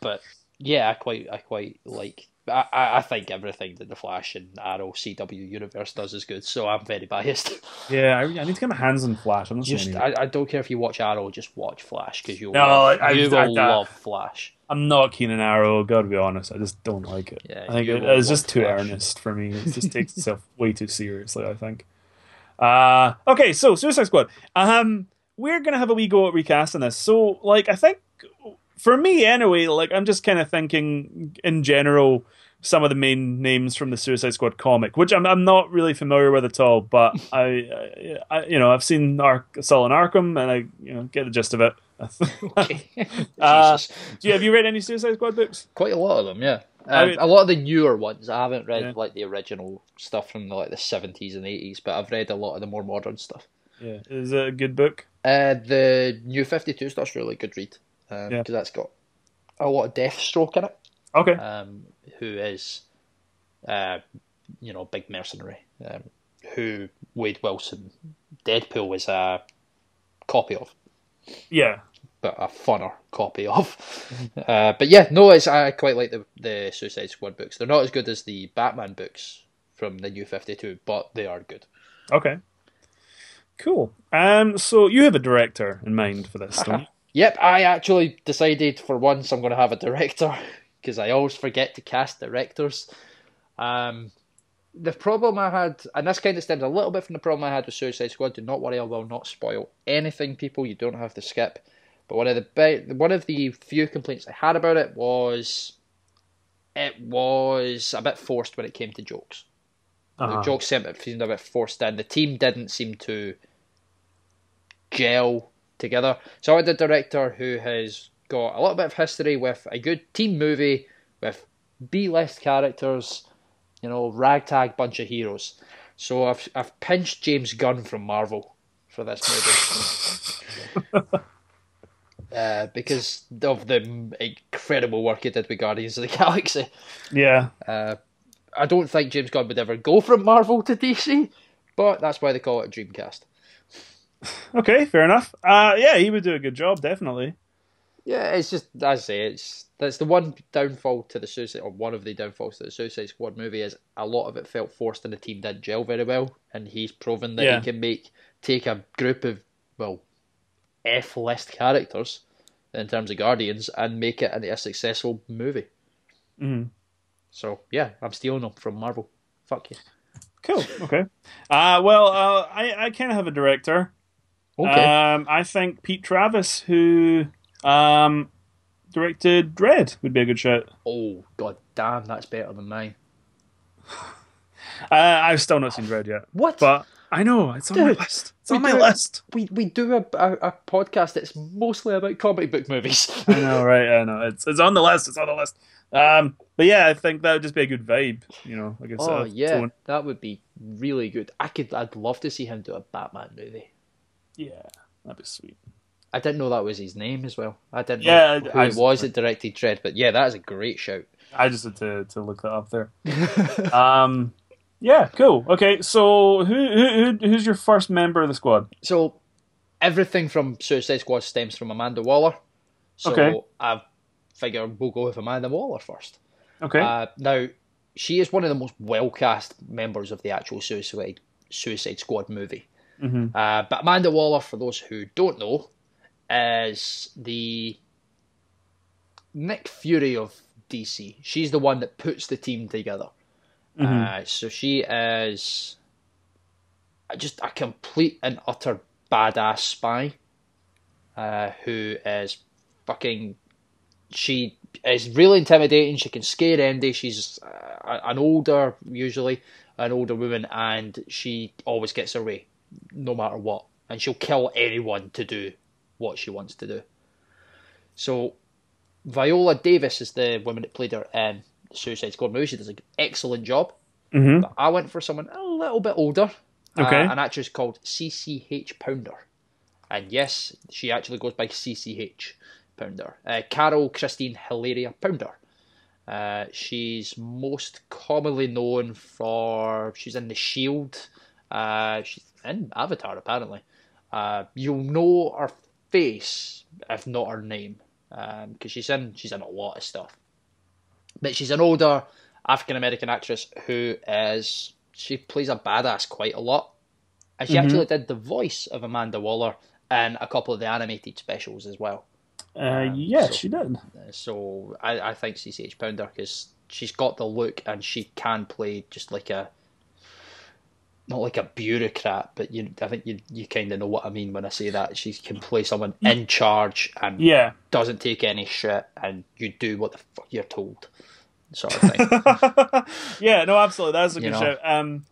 but yeah, I quite, I quite like. I, I think everything that the Flash and Arrow CW universe does is good. So I'm very biased. Yeah, I, I need to get my hands on Flash. I'm not Just, I, I don't care if you watch Arrow, just watch Flash because you'll No, love, I- you will love Flash. I'm not keen on Arrow. Got to be honest, I just don't like it. Yeah, I think it, it's just too Flash. earnest for me. It just takes itself way too seriously. I think. Uh, okay, so Suicide Squad. Um, we're gonna have a wee go at recasting this. So, like, I think for me anyway, like, I'm just kind of thinking in general some of the main names from the Suicide Squad comic, which I'm I'm not really familiar with at all. But I, I, I you know, I've seen Ark, Assault on Arkham, and I, you know, get the gist of it. Uh, Do you, have you read any Suicide Squad books? Quite a lot of them, yeah. Um, a lot of the newer ones. I haven't read Yeah. like the original stuff from the, like the seventies and eighties, but I've read a lot of the more modern stuff. Yeah, is it a good book? Uh, the new Fifty Two stuff's really good read because Yeah. that's got a lot of Deathstroke in it. Okay. um, who is, uh, you know, big mercenary, um, who Wade Wilson, Deadpool is a copy of, Yeah. but a funner copy of. Uh, but yeah, no, it's I quite like the the Suicide Squad books. They're not as good as the Batman books from the New Fifty Two, but they are good. Okay. Cool. Um. So you have a director in mind for this, don't? Yep, I actually decided for once I'm going to have a director because I always forget to cast directors. Um, the problem I had, and this kind of stems a little bit from the problem I had with Suicide Squad. Do not worry, I will not spoil anything, people. You don't have to skip. But one of the one of the few complaints I had about it was it was a bit forced when it came to jokes. Uh-huh. The jokes seemed seemed a bit forced in. The team didn't seem to gel together. So I had a director who has got a little bit of history with a good team movie with B-list characters, you know, ragtag bunch of heroes. So I've I've pinched James Gunn from Marvel for this movie. Uh, because of the incredible work he did with Guardians of the Galaxy. Yeah. Uh, I don't think James Gunn would ever go from Marvel to DC, but that's why they call it a Dreamcast. Okay. Fair enough. Uh. Yeah, he would do a good job, definitely. Yeah, it's just as I say, it's that's the one downfall to the Suicide, or one of the downfalls to the Suicide Squad movie is a lot of it felt forced, and the team didn't gel very well. And he's proven that Yeah. he can make take a group of well, F list characters in terms of Guardians and make it into a successful movie. Mhm. So yeah, I'm stealing them from Marvel. Fuck you. Cool. Okay. Uh. Well. Uh. I. I kind of have a director. Okay. Um. I think Pete Travis, who um directed Dredd, would be a good shout. oh god damn, that's better than mine. Uh, I've still not seen Dredd yet, What? but I know it's on my list. It's on my do- list. we we do a, a, a podcast that's mostly about comic book movies. I know, right? I know. It's it's on the list. It's on the list. Um, but yeah, I think that would just be a good vibe. You know, like it's oh uh, yeah, tone. that would be really good. I could, I'd love to see him do a Batman movie. Yeah, that'd be sweet. I didn't know that was his name as well. I didn't Yeah, know I- who I it was that directed Dredd, but yeah, that is a great shout. I just had to to look that up there. um, Yeah, cool. Okay, so who, who who's your first member of the squad? So everything from Suicide Squad stems from Amanda Waller. So Okay. I figure we'll go with Amanda Waller first. Okay. Uh, now, she is one of the most well cast members of the actual Suicide Suicide Squad movie. Mhm. Uh, but Amanda Waller, for those who don't know, is the Nick Fury of DC. She's the one that puts the team together. Uh, so she is just a complete and utter badass spy uh, who is fucking. She is really intimidating. She can scare Andy. She's uh, an older, usually an older woman, and she always gets her way, no matter what. And she'll kill anyone to do what she wants to do. So, Viola Davis is the woman that played her in the Suicide Squad movie. She does an excellent job. Mhm. But I went for someone a little bit older. Okay. Uh, an actress called CCH Pounder. And yes, she actually goes by CCH Pounder. Uh, Carol Christine Hilaria Pounder. Uh, she's most commonly known for she's in The Shield. Uh, she's in Avatar apparently. Uh, you'll know her face if not her name, because she's in she's in a lot of stuff. But she's an older African American actress who is she plays a badass quite a lot, and she actually did the voice of Amanda Waller in a couple of the animated specials as well. Uh, yeah, so- she did. Uh, So I, I think CCH Pounder because she's got the look and she can play just like a not like a bureaucrat, but you I think you you kind of know what I mean when I say that she can play someone in charge and Yeah. doesn't take any shit and you do what the fuck you're told, sort of thing. yeah, no, absolutely. That's a You good know? shout. Um,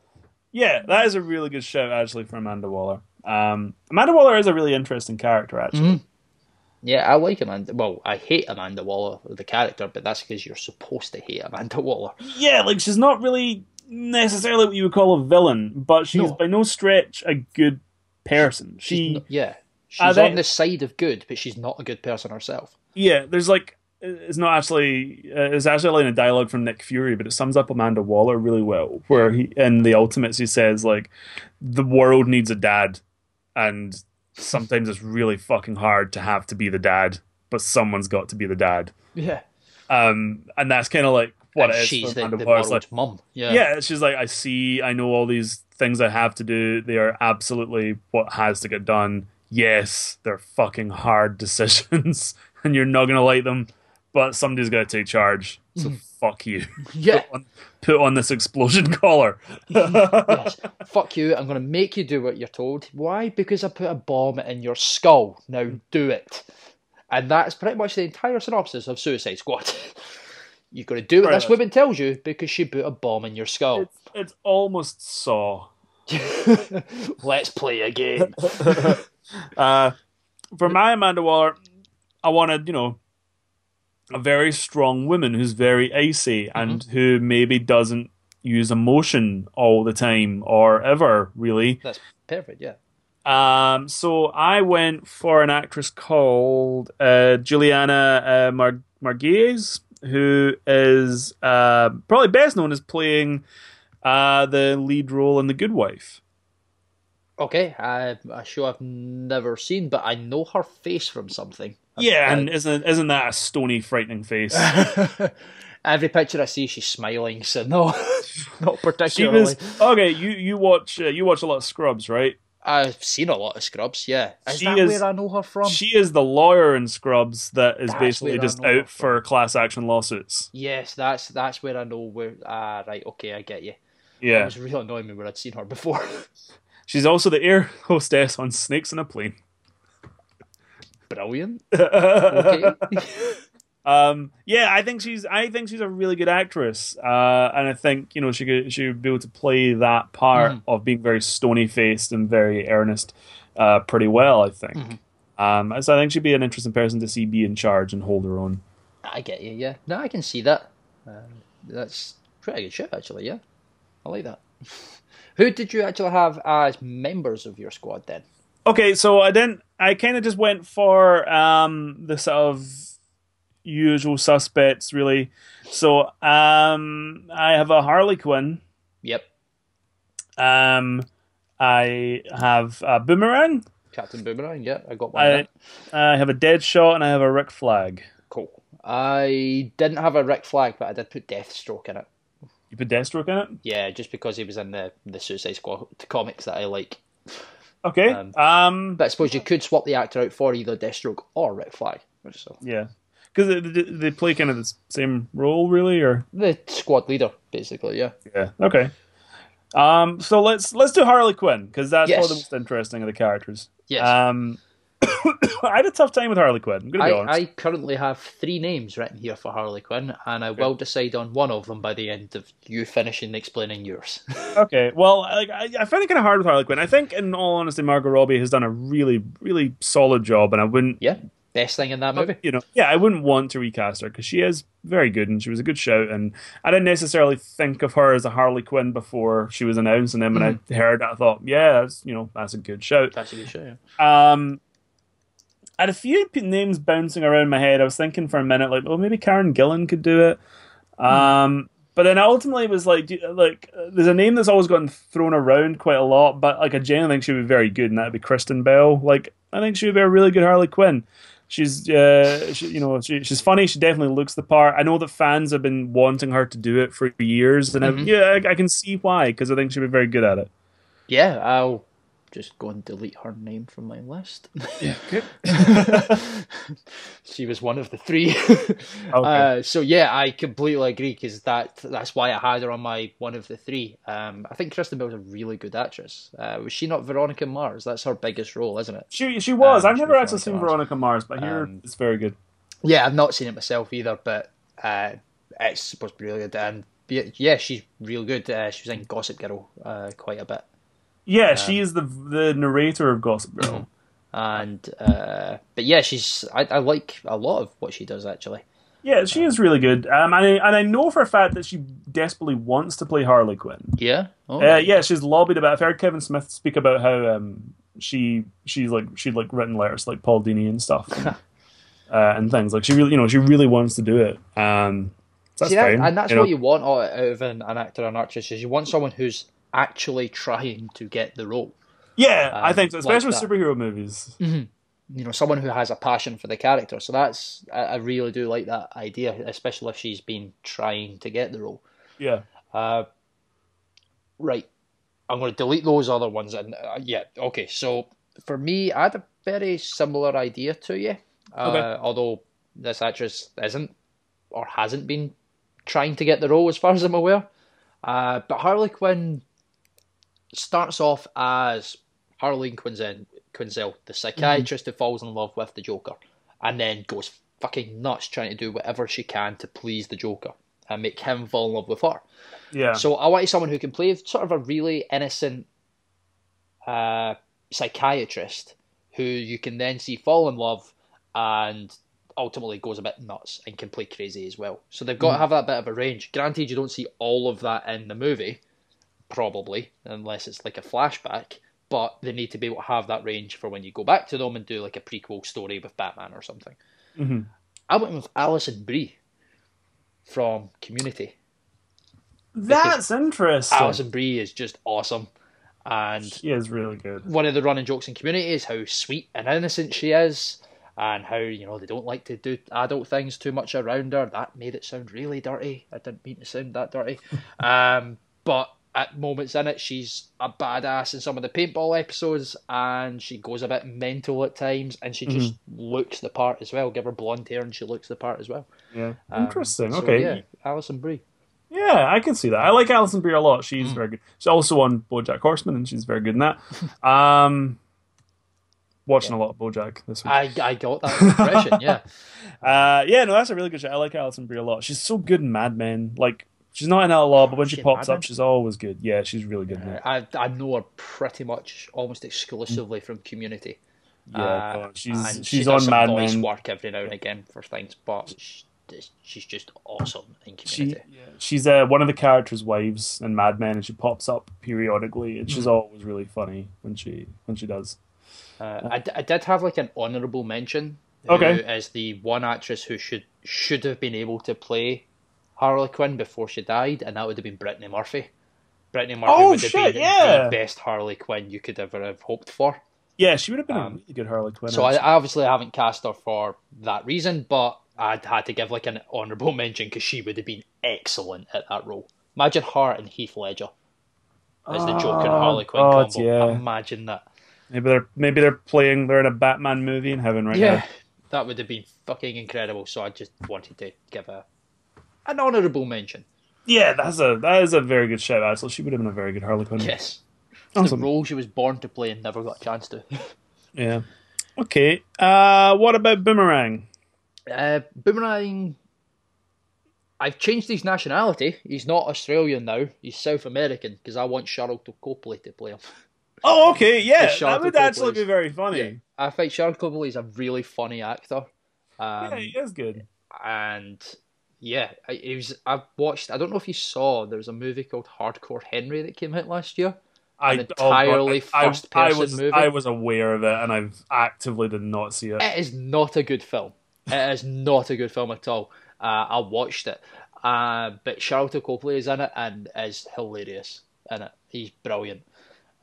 yeah, that is a really good show actually for Amanda Waller. Um, Amanda Waller is a really interesting character actually. Mm-hmm. yeah, I like Amanda. Well, I hate Amanda Waller the character, but that's because you're supposed to hate Amanda Waller. Yeah, like she's not really necessarily what you would call a villain, but she's No. by no stretch a good person. She's She, n- yeah, she's on the side of good, but she's not a good person herself. yeah, there's like it's not actually uh, it's actually in a dialogue from Nick Fury, but it sums up Amanda Waller really well. Where he in the Ultimates he says like the world needs a dad, and sometimes it's really fucking hard to have to be the dad, but someone's got to be the dad. Yeah, Um, and that's kind of like what and it is she's the, the world's like, mum. Yeah, yeah, just like I see, I know all these things I have to do. They are absolutely what has to get done. Yes, they're fucking hard decisions, and you're not gonna like them. But somebody's got to take charge. So mm-hmm. fuck you. yeah. Put on, put on this explosion collar. yes. Fuck you. I'm going to make you do what you're told. Why? Because I put a bomb in your skull. Now do it. And that's pretty much the entire synopsis of Suicide Squad. You've got to do what Right. this woman tells you because she put a bomb in your skull. It's, it's almost Saw. Let's play a game. Uh, for my Amanda Waller, I wanted, you know, a very strong woman who's very icy and who maybe doesn't use emotion all the time or ever, really. That's perfect, yeah. Um, so I went for an actress called uh, Julianna uh, Mar- who is uh, probably best known as playing uh, the lead role in The Good Wife. Okay, I, a show I've never seen, but I know her face from something. Yeah, Uh, and isn't isn't that a stony, frightening face? Every picture I see, she's smiling, so no, not particularly. was okay. You you watch uh, you watch a lot of Scrubs, right? I've seen a lot of Scrubs, yeah. Is She that is- where I know her from? She is the lawyer in Scrubs that is That's basically just out for class action lawsuits. Yes, that's that's where I know where. Ah, right, okay, I get you. Yeah, it was really annoying me where I'd seen her before. she's also the air hostess on Snakes on a Plane. Brilliant. Okay. Um, yeah, I think she's I think she's a really good actress, uh, and I think you know she could she would be able to play that part Mm-hmm. of being very stony faced and very earnest uh, pretty well. I think. Mm-hmm. Um, so I think she'd be an interesting person to see be in charge and hold her own. I get you. Yeah, no, I can see that. Um, that's pretty good shit, actually. Yeah, I like that. Who did you actually have as members of your squad then? Okay, so I didn't. I kind of just went for um, the sort of usual suspects, really. So um, I have a Harley Quinn. Yep. Um, I have a Boomerang. Captain Boomerang, yeah, I got one. I, I have a Deadshot and I have a Rick Flag. Cool. I didn't have a Rick Flag, but I did put Deathstroke in it. You put Deathstroke in it? Yeah, just because he was in the the Suicide Squad comics that I like. Okay. Um, um, but I suppose you could swap the actor out for either Deathstroke or Rick Flag. So. Yeah, because they, they play kind of the same role, really, or the squad leader, basically. Yeah. Yeah. Okay. Um. So let's let's do Harley Quinn because that's yes. one of the most interesting of the characters. Yes. Um. I had a tough time with Harley Quinn. I'm gonna be I, honest. I currently have three names written here for Harley Quinn, and I okay. will decide on one of them by the end of you finishing explaining yours. okay. Well, like I, I find it kind of hard with Harley Quinn. I think, in all honesty, Margot Robbie has done a really, really solid job, and I wouldn't. Yeah. Best thing in that movie. You know, yeah, I wouldn't want to recast her because she is very good and she was a good shout. And I didn't necessarily think of her as a Harley Quinn before she was announced. And then when mm. I heard it, I thought, yeah, that's you know, that's a good shout. That's a good shout. Yeah. Um, I had a few names bouncing around my head. I was thinking for a minute, like, well, maybe Karen Gillan could do it. Um, but then ultimately it was like, like there's a name that's always gotten thrown around quite a lot, but like I genuinely think she would be very good, and that'd be Kristen Bell. Like I think she would be a really good Harley Quinn. She's, uh, she, you know, she, she's funny. She definitely looks the part. I know that fans have been wanting her to do it for years, and mm-hmm. I, yeah, I, I, can see why because I think she'd be very good at it. Yeah, I'll just go and delete her name from my list. Yeah, good. she was one of the three. okay. Uh, so yeah, I completely agree because that that's why I had her on my one of the three. Um, I think Kristen Bell's a really good actress. Uh, was she not Veronica Mars? That's her biggest role, isn't it? She she was. Um, I've never actually seen Mars. Veronica Mars, but here um, it's very good. Yeah, I've not seen it myself either, but uh, it's supposed to be really good. And yeah, she's real good. Uh, she was in Gossip Girl uh, quite a bit. Yeah, um, she is the the narrator of Gossip Girl. And uh, but yeah, she's I, I like a lot of what she does actually. Yeah, she is really good. Um, and I, and I know for a fact that she desperately wants to play Harley Quinn. Yeah. Oh. Uh, yeah, she's lobbied about. I've heard Kevin Smith speak about how um, she she's like she'd like written letters like Paul Dini and stuff, and, uh, and things like she really you know she really wants to do it. Um, that's See, fine, and that's you what know? you want out of an, an actor or an actress is you want someone who's actually trying to get the role. Yeah, um, I think so, especially like with superhero movies. Mm-hmm. You know, someone who has a passion for the character. So that's I, I, really do like that idea, especially if she's been trying to get the role. Yeah. Uh, right. I'm going to delete those other ones. And uh, yeah, okay. So for me, I had a very similar idea to you. Uh, okay. Although this actress isn't or hasn't been trying to get the role, as far as I'm aware. Uh, but Harley Quinn starts off as Harleen Quinzel, Quinzel the psychiatrist mm-hmm. who falls in love with the Joker, and then goes fucking nuts trying to do whatever she can to please the Joker and make him fall in love with her. Yeah. So I wanted someone who can play sort of a really innocent uh, psychiatrist who you can then see fall in love and ultimately goes a bit nuts and can play crazy as well. So they've got mm. to have that bit of a range. Granted, you don't see all of that in the movie, probably, unless it's like a flashback. But they need to be able to have that range for when you go back to them and do like a prequel story with Batman or something. Mm-hmm. I went with Alison Brie from Community. That's interesting. Alison Brie is just awesome. And she is really good. One of the running jokes in Community is how sweet and innocent she is, and how you know they don't like to do adult things too much around her. That made it sound really dirty. I didn't mean to sound that dirty. um, but at moments in it, she's a badass in some of the paintball episodes, and she goes a bit mental at times, and she just mm-hmm. looks the part as well. Give her blonde hair, and she looks the part as well. Yeah, um, interesting. So, okay, yeah, Alison Brie. Yeah, I can see that. I like Alison Brie a lot. She's mm. very good. She's also on BoJack Horseman, and she's very good in that. Um, watching yeah. a lot of BoJack this week. I I got that impression. yeah. Uh, yeah, no, that's a really good show. I like Alison Brie a lot. She's so good in Mad Men. Like She's not in that a lot, but when she, she pops up, she's always good. Yeah, she's really good. Uh, I I know her pretty much almost exclusively from Community. Yeah, uh, she's she's she on Mad Men. work every now and again for things, but she's just awesome in Community. She, yeah, she's uh, one of the characters' wives in Mad Men, and she pops up periodically, and she's mm. always really funny when she when she does. Uh, I, I did have like an honourable mention. Okay, as the one actress who should should have been able to play Harley Quinn before she died, and that would have been Brittany Murphy. Brittany Murphy Oh, would have shit, been yeah. the best Harley Quinn you could ever have hoped for. Yeah, she would have been a Um, really good Harley Quinn. So I. I obviously haven't cast her for that reason, but I'd had to give like an honourable mention because she would have been excellent at that role. Imagine her and Heath Ledger as the Joker and Oh, Harley Quinn God, combo. yeah. Imagine that. maybe they're maybe they're playing. They're in a Batman movie in heaven right Yeah, now. that would have been fucking incredible. So I just wanted to give a an honourable mention. Yeah, that's a that is a very good shout. Actually, she would have been a very good Harley Quinn. Yes, Awesome. the role she was born to play and never got a chance to. Yeah. Okay. Uh, what about Boomerang? Uh, Boomerang. I've changed his nationality. He's not Australian now. He's South American because I want Sharlto Copley to play him. Oh, okay. Yeah, that would actually be very funny. Yeah. I think Sharlto Copley is a really funny actor. Um, Yeah, he is good. and yeah, I- it was. I watched. I don't know if you saw. There was a movie called Hardcore Henry that came out last year. I an oh entirely I, I- first-person I was movie. I was aware of it, and I actively did not see it. It is not a good film. It is not a good film at all. Uh, I watched it, uh, but Sharlto Copley is in it and is hilarious in it. He's brilliant,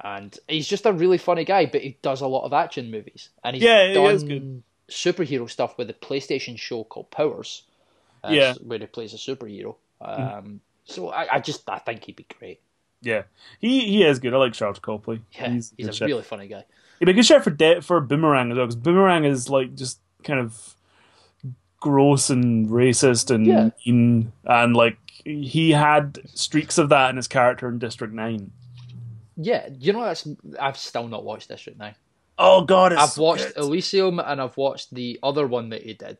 and he's just a really funny guy. But he does a lot of action movies, and he's Yeah, done superhero stuff with the PlayStation show called Powers. Uh, Yeah. where he plays a superhero. Um, So I, I just I think he'd be great. Yeah, he he is good. I like Charles Copley. Yeah, he's, he's, a shit. really funny guy. He'd be a good shot for de- for Boomerang as well, because Boomerang is like just kind of gross and racist and Yeah. mean, and like he had streaks of that in his character in District Nine. Yeah, you know that's I've still not watched District Nine. Oh God, I've watched Elysium and I've watched the other one that he did.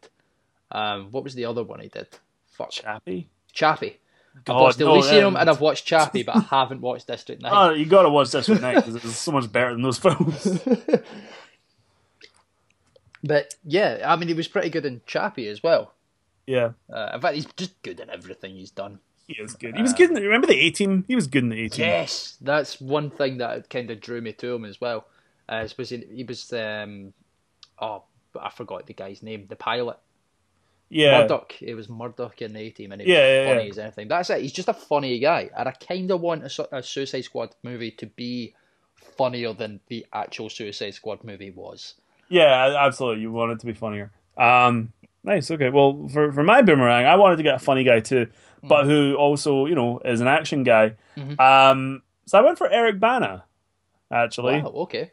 Um, what was the other one he did? Fuck, Chappie. Chappie. I've God, watched no, Elysium um, and I've watched Chappie, but I haven't watched District Nine. Oh, you gotta watch District Nine because it's so much better than those films. But yeah, I mean, he was pretty good in Chappie as well. yeah, Uh, in fact, he's just good in everything he's done. he is good. He was good. In, remember the Team? He was good in the Team. Yes, that's one thing that kind of drew me to him as well. Uh, was in, he was um, oh, I forgot the guy's name. The pilot, yeah. Murdock. It was Murdock in the A Team, and he was Yeah, yeah, funny yeah. as anything. That's it. He's just a funny guy, and I kind of want a, a Suicide Squad movie to be funnier than the actual Suicide Squad movie was. Yeah, absolutely. You want it to be funnier. Um, nice. Okay. Well, for for my boomerang, I wanted to get a funny guy too, Hmm. but who also you know is an action guy. Mhm. Um, so I went for Eric Bana. Actually, Wow, okay.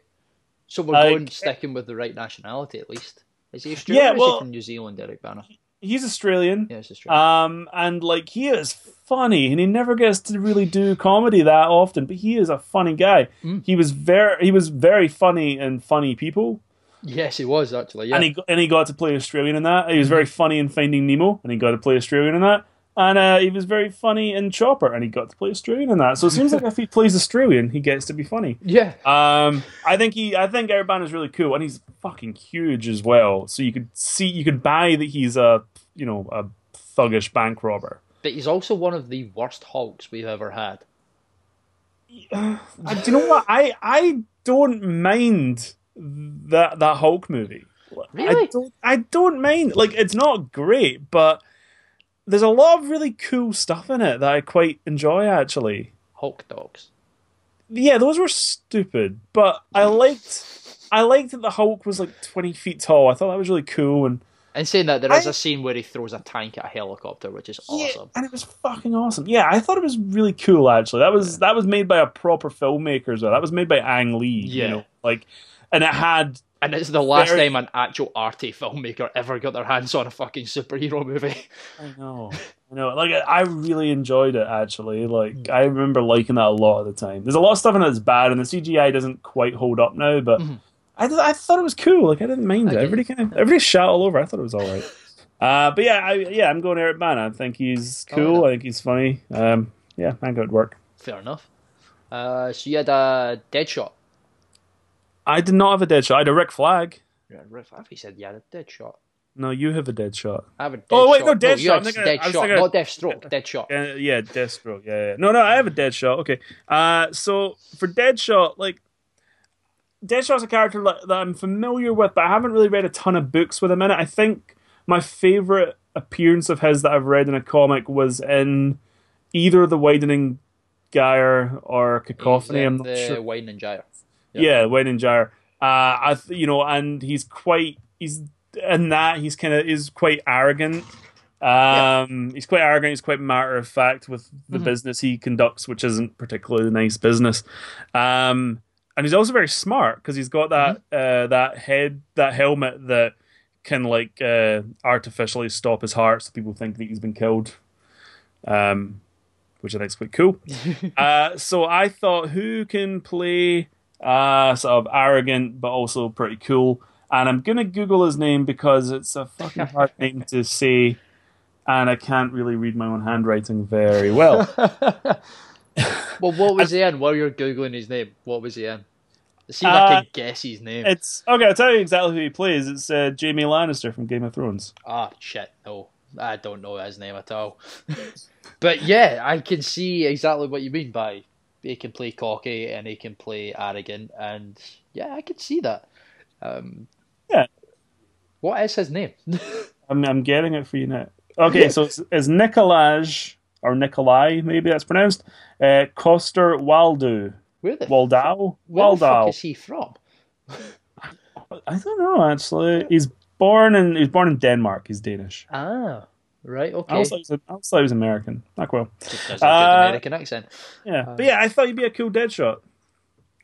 So we're Like- going sticking with the right nationality at least. Is he Australian Yeah, or is well- he from New Zealand, Eric Bana? He's Australian. Yeah, it's Australian. Um, and like he is funny, and he never gets to really do comedy that often. But he is a funny guy. Mm. He was very he was very funny and Funny People, yes, he was actually. Yeah. and he and he got to play Australian in that. He was very funny in Finding Nemo, and he got to play Australian in that. And uh, he was very funny in Chopper, and he got to play Australian in that. So it seems like if he plays Australian, he gets to be funny. yeah. Um, I think he, I think Eric is really cool, and he's fucking huge as well. So you could see, you could buy that he's a, you know, a thuggish bank robber. But he's also one of the worst Hulks we've ever had. Uh, do you know what? I I don't mind that that Hulk movie. I Really? don't. I don't mind. Like it's not great, but there's a lot of really cool stuff in it that I quite enjoy. Actually, Hulk dogs. yeah, those were stupid, but I liked. I liked that the Hulk was like twenty feet tall. I thought that was really cool, and And saying that, there is I- a scene where he throws a tank at a helicopter, which is awesome. And it was fucking awesome. Yeah, I thought it was really cool. Actually, that was that was made by a proper filmmaker as well. That was made by Ang Lee. Yeah. you know, like, and it had And it's the last Very- time an actual arty filmmaker ever got their hands on a fucking superhero movie. I know. I know. Like I really enjoyed it actually. Like Mm. I remember liking that a lot of the time. There's a lot of stuff in it that's bad, and the CGI doesn't quite hold up now. But Mhm. I, th- I thought it was cool. Like I didn't mind I it. get Everybody kind of everybody shot all over. I thought it was all right. Uh, but yeah, I, yeah, I'm going Eric Bana. I think he's Oh, cool. yeah. I think he's funny. Um, yeah, I think it would work. Fair enough. Uh, so you had a Deadshot. I did not have a dead shot. I had a Rick Flag. Yeah, Riff, I think he said you had a Deadshot. No, you have a dead shot. I have a Deadshot. Oh, wait, no, Deadshot. you I'm thinking- I was Deadshot, thinking- not Deathstroke. Deadshot. Uh, yeah, Deathstroke. Yeah, yeah. No, no, I have a Deadshot. Okay. Uh, so for Deadshot, like Deadshot's a character that, that I'm familiar with, but I haven't really read a ton of books with him in it. I think my favorite appearance of his that I've read in a comic was in either the widening Gyre or Cacophony. I'm not the sure. Widening Gyre. Yeah, Widening Gyre. Uh, I th- you know, and he's quite he's in that he's kind of is quite arrogant. Um, yeah. he's quite arrogant. He's quite matter of fact with the mm-hmm. business he conducts, which isn't particularly nice business. Um, and he's also very smart because he's got that mm-hmm. uh, that head that helmet that can like uh, artificially stop his heart, so people think that he's been killed. Um, which I think is quite cool. uh, so I thought, who can play uh, sort of arrogant but also pretty cool? And I'm gonna Google his name because it's a fucking hard name to say, and I can't really read my own handwriting very well. well, what was he in? While you're googling his name, what was he in? See if uh, I can guess his name. It's okay. I'll tell you exactly who he plays. It's uh, Jaime Lannister from Game of Thrones. Ah, shit! No, I don't know his name at all. but yeah, I can see exactly what you mean by he can play cocky and he can play arrogant, and yeah, I can see that. Um, yeah. What is his name? I'm I'm getting it for you now. Okay, so it's, it's Nikolaj or Nikolai, maybe that's pronounced. Uh, Coster Waldau. Where the Waldau? Where Waldau. the fuck is he from? I don't know actually. He's born in he's born in Denmark. He's Danish. Ah, right. Okay. I also was, I also he was American. Like well. Just has a uh, good American accent. Yeah, uh, but yeah, I thought he'd be a cool Deadshot.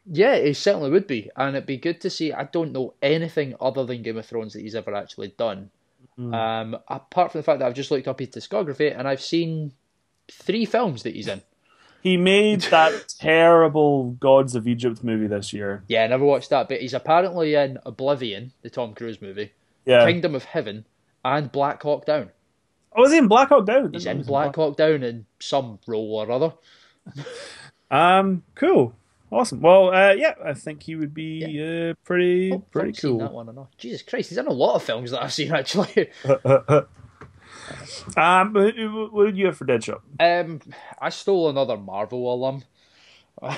Yeah, he certainly would be, and it'd be good to see. I don't know anything other than Game of Thrones that he's ever actually done. Mm. Um, apart from the fact that I've just looked up his discography and I've seen three films that he's in. He made that terrible Gods of Egypt movie this year. Yeah, I never watched that, but he's apparently in Oblivion, the Tom Cruise movie, yeah. Kingdom of Heaven, and Black Hawk Down. Oh, is he in Black Hawk Down? He's in Black Hawk Down in some role or other. um, cool, awesome. Well, uh, yeah, I think he would be yeah. uh, pretty oh, pretty cool. that one enough. Jesus Christ, he's in a lot of films that I've seen actually. um, what did you have for Deadshot? Um, I stole another Marvel alum.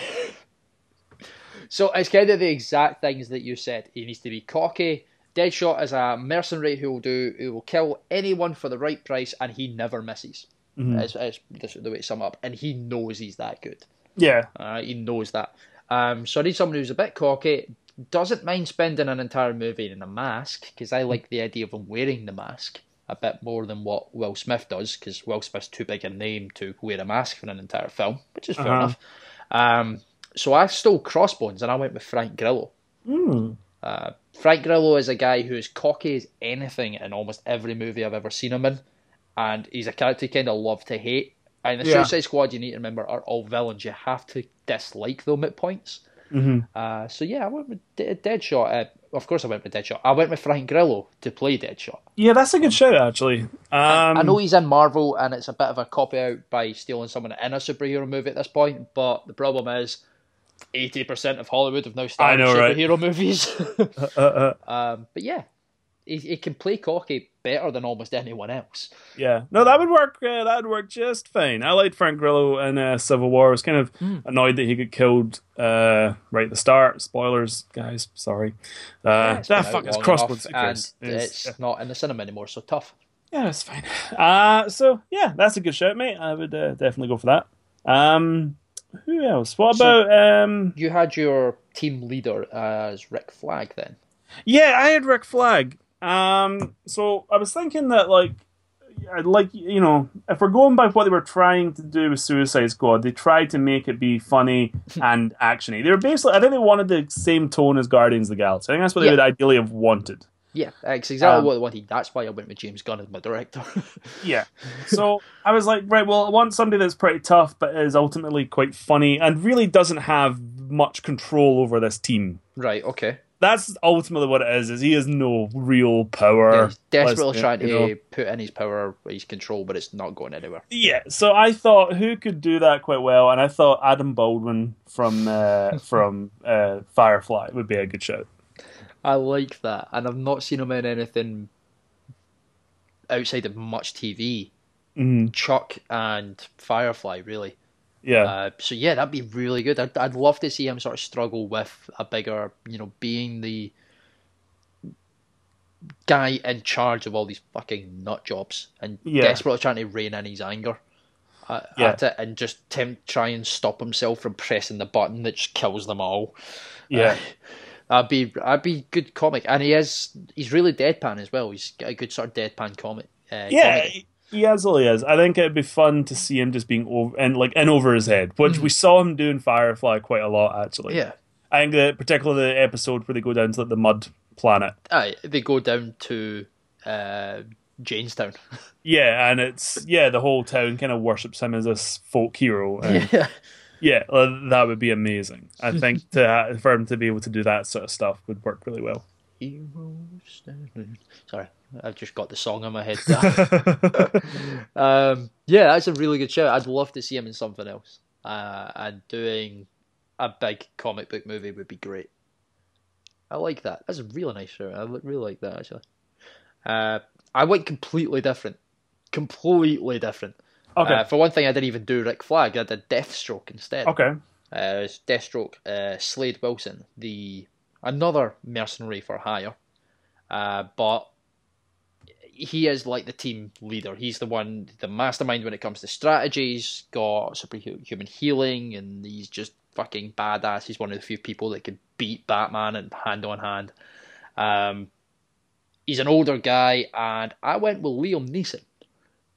so it's kind of the exact things that you said. He needs to be cocky. Deadshot is a mercenary who will do who will kill anyone for the right price, and he never misses. Mm-hmm. It's, it's, the way to sum up, and he knows he's that good. Yeah, uh, he knows that. Um, so I need someone who's a bit cocky, doesn't mind spending an entire movie in a mask because I like the idea of him wearing the mask a bit more than what Will Smith does because Will Smith's too big a name to wear a mask for an entire film, which is fair uh-huh. enough. Um, so I stole Crossbones and I went with Frank Grillo. Mm. Uh, Frank Grillo is a guy who is cocky as anything in almost every movie I've ever seen him in, and he's a character you kind of love to hate. And the yeah. Suicide Squad, you need to remember, are all villains. You have to dislike them at points. Mm-hmm. Uh, so yeah, I went with Deadshot. Uh, of course, I went with Deadshot. I went with Frank Grillo to play Deadshot. Yeah, that's a good shout, actually. Um, I, I, know he's in Marvel, and it's a bit of a copy out by stealing someone in a superhero movie at this point. But the problem is, eighty percent of Hollywood have now started superhero right? movies. uh, uh, um, but yeah, he, he can play cocky better than almost anyone else. Yeah, no, that would work. Uh, that would work just fine. I liked Frank Grillo in uh, Civil War. I was kind of mm. annoyed that he got killed uh, right at the start. Spoilers, guys. Sorry. Uh, yeah, that fuck is crossbones. And it's, it's not in the cinema anymore, so tough. Yeah, it's fine. Uh, so yeah, that's a good shout, mate. I would uh, definitely go for that. Um, who else? What so about um? You had your team leader as Rick Flag then. Yeah, I had Rick Flag. Um, so I was thinking that like, like you know, if we're going by what they were trying to do with Suicide Squad, they tried to make it be funny and actiony. They were basically, I think they wanted the same tone as Guardians of the Galaxy. I think that's what yeah. they would ideally have wanted. Yeah, that's exactly um, what I wanted. That's why I went with James Gunn as my director. yeah. So I was like, right, well, I want somebody that's pretty tough, but is ultimately quite funny and really doesn't have much control over this team. Right. Okay that's ultimately what it is. Is he has no real power. Yeah, he's desperately trying to know. put in his power, his control, but it's not going anywhere. Yeah. So I thought who could do that quite well, and I thought Adam Baldwin from uh, from uh, Firefly would be a good show. I like that, and I've not seen him in anything outside of much TV. Mm. Chuck and Firefly, really. Yeah. Uh, so yeah, that'd be really good. I'd, I'd love to see him sort of struggle with a bigger, you know, being the guy in charge of all these fucking nut jobs and yeah. desperately trying to rein in his anger. at, yeah. at it and just tempt, try and stop himself from pressing the button that just kills them all. Yeah. Uh, that'd be that'd be good comic, and he is he's really deadpan as well. He's got a good sort of deadpan comic. Uh, yeah, comedy. he absolutely is. I think it'd be fun to see him just being over and like in over his head, which mm. we saw him doing Firefly quite a lot actually. Yeah, I think that particularly the episode where they go down to like, the mud planet. Aye, they go down to uh, Jaynestown. yeah, and it's yeah, the whole town kind of worships him as this folk hero. And, yeah. Yeah, that would be amazing. I think to for him to be able to do that sort of stuff would work really well. Sorry, I've just got the song in my head. um, yeah, that's a really good show. I'd love to see him in something else. Uh, and doing a big comic book movie would be great. I like that. That's a really nice show. I really like that actually. Uh, I went completely different. Completely different. Okay. Uh, for one thing, I didn't even do Rick Flag. I did Deathstroke instead. Okay. Uh, Deathstroke, uh, Slade Wilson, the another mercenary for hire, uh, but he is like the team leader. He's the one, the mastermind when it comes to strategies. Got superhuman healing, and he's just fucking badass. He's one of the few people that can beat Batman and hand on hand. Um, he's an older guy, and I went with Liam Neeson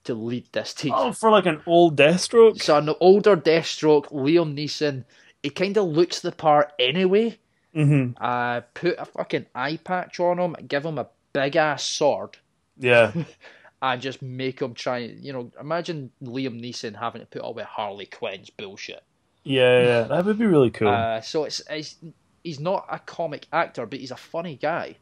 to lead this team. Oh, for like an old Deathstroke? So an older Deathstroke, Liam Neeson. He kind of looks the part anyway. Mm-hmm. Uh, put a fucking eye patch on him, give him a big ass sword. Yeah. and just make him try. You know, imagine Liam Neeson having to put up with Harley Quinn's bullshit. Yeah, yeah, that would be really cool. Uh, so it's, it's he's not a comic actor, but he's a funny guy.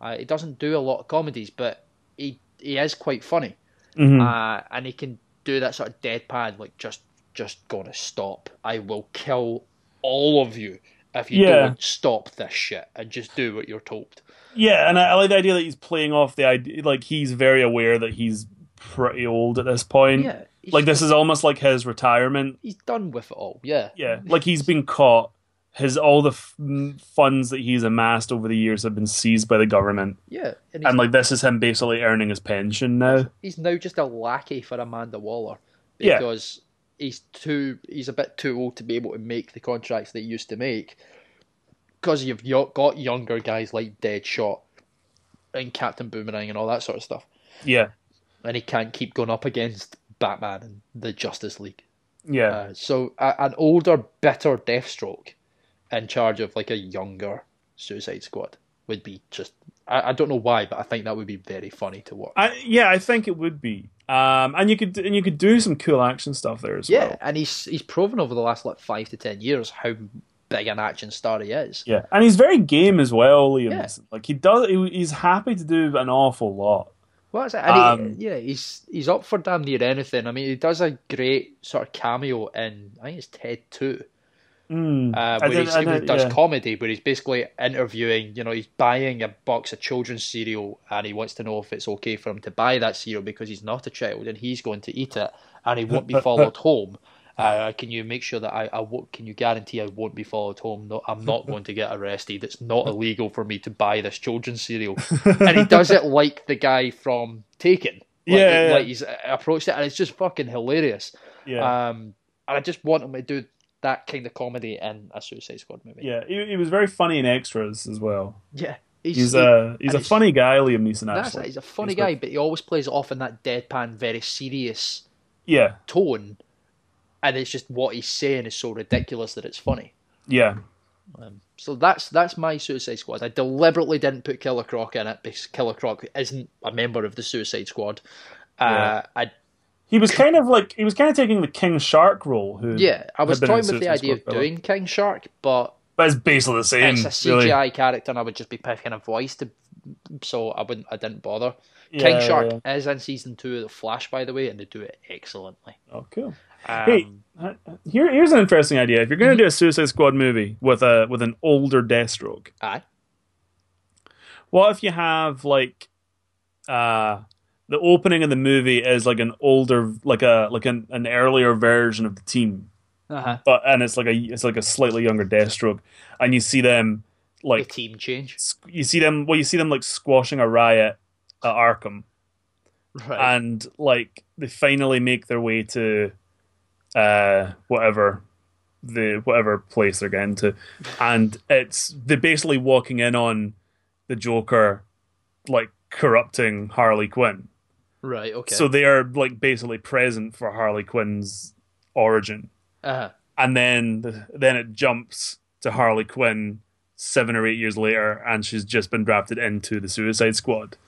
Uh, he doesn't do a lot of comedies, but he he is quite funny mm-hmm. uh, and he can do that sort of deadpan, like just just gonna stop. I will kill all of you if you yeah. don't stop this shit and just do what you're told. Yeah, and I, I, like the idea that he's playing off the idea, like he's very aware that he's pretty old at this point. Yeah, like this is almost like his retirement. He's done with it all. Yeah, yeah, like he's been caught his all the f- funds that he's amassed over the years have been seized by the government. Yeah, and, and like this is him basically earning his pension now. He's now just a lackey for Amanda Waller because yeah. he's too he's a bit too old to be able to make the contracts that he used to make. Because you've got younger guys like Deadshot and Captain Boomerang and all that sort of stuff. Yeah, and he can't keep going up against Batman and the Justice League. Yeah. Uh, so uh, an older, bitter Deathstroke in charge of like a younger Suicide Squad would be just. I, I don't know why, but I think that would be very funny to watch. I, yeah, I think it would be. Um, and you could and you could do some cool action stuff there as yeah, well. Yeah, and he's he's proven over the last like five to ten years how big an action star he is. Yeah, and he's very game as well, Liam. Yeah. Like he does, he, he's happy to do an awful lot. Well, that's it. And um, he, yeah, he's he's up for damn near anything. I mean, he does a great sort of cameo in I think it's Ted Two, Mm, uh, where he does yeah. comedy, where he's basically interviewing. You know, he's buying a box of children's cereal, and he wants to know if it's okay for him to buy that cereal because he's not a child and he's going to eat it, and he won't be followed home. Uh, can you make sure that I, I can you guarantee I won't be followed home? No, I'm not going to get arrested. It's not illegal for me to buy this children's cereal. and he does it like the guy from Taken. Like, yeah, like he's approached it, and it's just fucking hilarious. Yeah. Um, and I just want him to do that kind of comedy in a Suicide Squad movie. Yeah, he, he was very funny in extras as well. Yeah. He's, he's a he's a funny guy, Liam Neeson. Actually, he's a funny he's guy, but he always plays it off in that deadpan, very serious yeah tone, and it's just what he's saying is so ridiculous that it's funny. Yeah. Um, so that's that's my Suicide Squad. I deliberately didn't put Killer Croc in it because Killer Croc isn't a member of the Suicide Squad. Uh, yeah. I he was kind of like he was kind of taking the King Shark role. Who yeah, I was toying with the idea of doing King Shark, but but it's basically the same. It's a CGI really. character, and I would just be picking a voice to, so I wouldn't. I didn't bother. Yeah, King Shark yeah. is in season two of the Flash, by the way, and they do it excellently. Oh, cool. Um, hey, uh, here, here's an interesting idea. If you're going to mm-hmm. do a Suicide Squad movie with a with an older Deathstroke, aye. What if you have like, uh, the opening of the movie is like an older, like a like an, an earlier version of the team, uh-huh. but and it's like a it's like a slightly younger Deathstroke, and you see them like the team change. You see them well, you see them like squashing a riot at Arkham, right. and like they finally make their way to uh, whatever the whatever place they're getting to, and it's they're basically walking in on the Joker, like corrupting Harley Quinn. Right. Okay. So they are like basically present for Harley Quinn's origin, uh-huh. and then then it jumps to Harley Quinn seven or eight years later, and she's just been drafted into the Suicide Squad,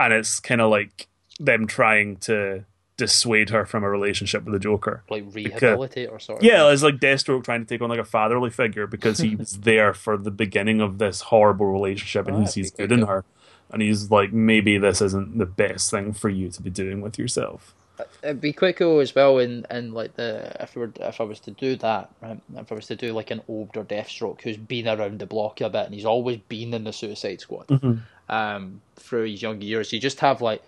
and it's kind of like them trying to dissuade her from a relationship with the Joker. Like rehabilitate or sort of. Yeah, it's like Deathstroke trying to take on like a fatherly figure because he was there for the beginning of this horrible relationship and Oh, he sees good good. in her. And he's like, maybe this isn't the best thing for you to be doing with yourself. It'd be quite cool as well in, in like the if we were if I was to do that, right? If I was to do like an older Deathstroke who's been around the block a bit and he's always been in the Suicide Squad um, through his young years, you just have like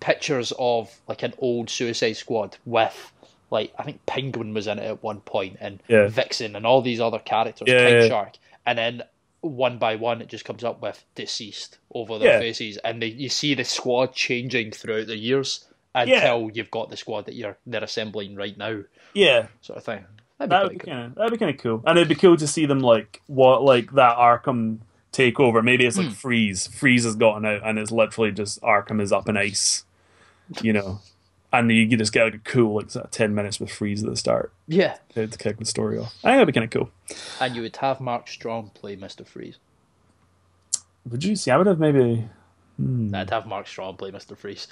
pictures of like an old Suicide Squad with like I think Penguin was in it at one point and Yeah. Vixen and all these other characters, Yeah, King yeah. Shark, and then one by one it just comes up with deceased over Yeah. their faces, and they, you see the squad changing throughout the years until you've got the squad that you're they're assembling right now, Yeah, sort of thing. That'd be that would be cool. kind of that'd be kind of cool, and it'd be cool to see them like what like that Arkham takeover. Maybe it's like Hmm. Freeze. Freeze has gotten out, and it's literally just Arkham is up in ice, you know. And you, you just get like a cool like sort of ten minutes with Freeze at the start Yeah, to, to kick the story off. I think that'd be kind of cool. and you would have Mark Strong play Mister Freeze. Would you see? I would have maybe. Hmm. I'd have Mark Strong play Mister Freeze.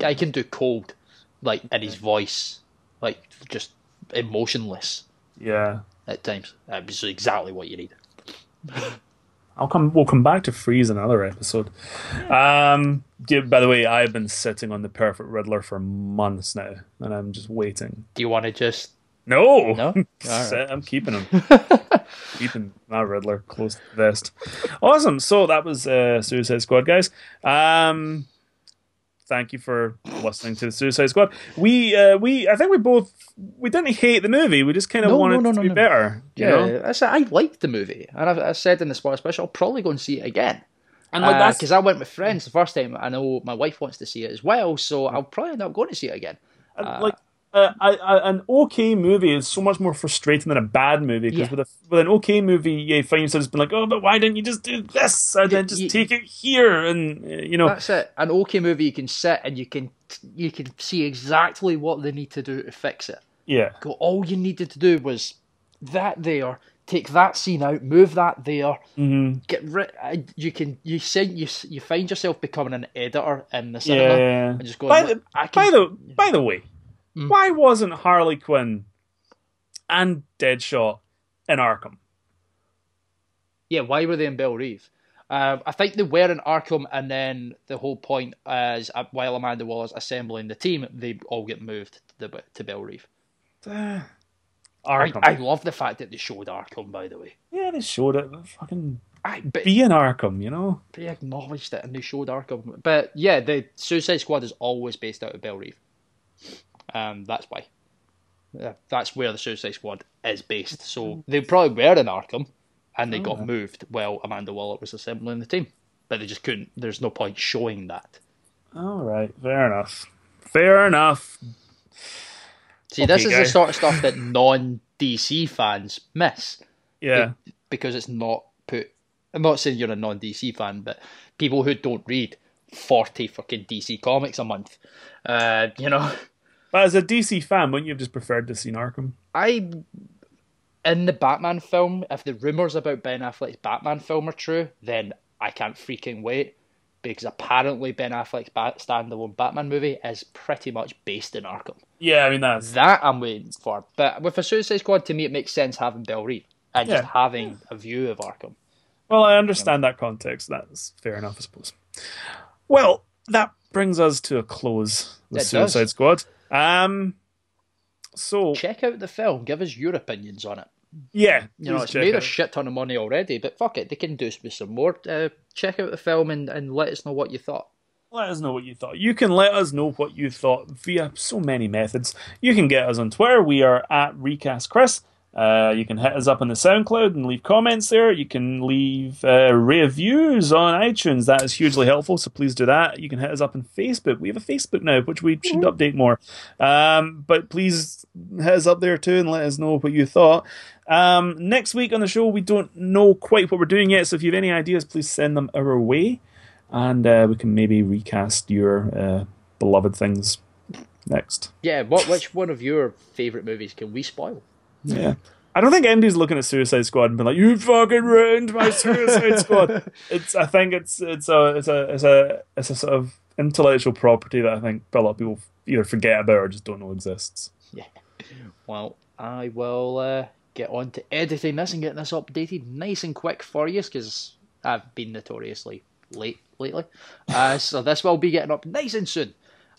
I can do cold, like in his voice, like just emotionless Yeah, at times. That's exactly what you need. I'll come. We'll come back to Freeze another episode. Um. By the way, I've been sitting on the perfect Riddler for months now, and I'm just waiting. Do you want to just No, No? Alright. Sit- I'm keeping him. keeping my Riddler close to the vest. Awesome. So that was uh, Suicide Squad, guys. Um, thank you for listening to the Suicide Squad. We, uh, we, I think we both we didn't hate the movie. We just kind of No, no, wanted no, it to no, be no. better. You Yeah, know? I said I liked the movie, and I've, I said in the spoiler special, I'll probably go and see it again. And like that's Because I went with friends the first time. I know my wife wants to see it as well, so I'll probably end up going to see it again. And, like uh, I, I, an okay movie is so much more frustrating than a bad movie because Yeah. with with an okay movie you find yourself just being like oh but why didn't you just do this and then just you- take it here and uh, you know That's it. An okay movie, you can sit and you can you can see exactly what they need to do to fix it. yeah Go. All you needed to do was that there. Take that scene out, move that there. hmm Get rid. You can. You say you you find yourself becoming an editor in the cinema yeah. and just going. By the, I by can, the by the way, Mm. why wasn't Harley Quinn and Deadshot in Arkham? Yeah, why were they in Belle Reve? Um, I think they were in Arkham, and then the whole point is uh, while Amanda Waller's assembling the team, they all get moved to, the, to Belle Reve. Uh, I, I love the fact that they showed Arkham, by the way. yeah, they showed it. Fucking I, but be in Arkham, you know. they acknowledged it and they showed Arkham. But yeah, the Suicide Squad is always based out of Belle Reve. Um, that's why. Yeah, that's where the Suicide Squad is based. So they probably were in Arkham, and they got Okay. moved while Amanda Waller was assembling the team. But they just couldn't. There's no point showing that. All right, fair enough. Fair enough. See, this Okay, is the sort of stuff that non DC fans miss Yeah, because it's not put. I'm not saying you're a non DC fan, but people who don't read 40 fucking DC comics a month, uh, you know. but as a DC fan, wouldn't you have just preferred to see Arkham? I in the Batman film, if the rumors about Ben Affleck's Batman film are true, then I can't freaking wait because apparently Ben Affleck's bat- standalone Batman movie is pretty much based in Arkham. Yeah, I mean that's That I'm waiting for. But with a Suicide Squad, to me, it makes sense having Belle Reve and just Yeah. having a view of Arkham. Well, I understand that context. That's fair enough, I suppose. Well, that brings us to a close. The It does. Suicide Squad. Um. So Check out the film. Give us your opinions on it. Yeah, You know, it's made it a shit ton of money already, but fuck it, they can do some more. Uh, check out the film and, and let us know what you thought. Let us know what you thought. You can let us know what you thought via so many methods. You can get us on Twitter. We are at Recast Chris, Uh, you can hit us up on the SoundCloud and leave comments there. You can leave uh, reviews on iTunes. That is hugely helpful, so please do that. You can hit us up on Facebook. We have a Facebook now, which we should mm-hmm. update more. Um, but please hit us up there too and let us know what you thought. Um, next week on the show, we don't know quite what we're doing yet, so if you have any ideas, please send them our way, and uh, we can maybe recast your uh, beloved things next. Yeah, what which one of your favourite movies can we spoil? Yeah. I don't think MD's looking at Suicide Squad and being like, "You fucking ruined my Suicide Squad." It's. I think it's. It's a. It's a. It's a. It's a sort of intellectual property that I think a lot of people either forget about or just don't know exists. Yeah. Well, I will uh, get on to editing this and getting this updated nice and quick for you because I've been notoriously late lately. Uh, so this will be getting up nice and soon.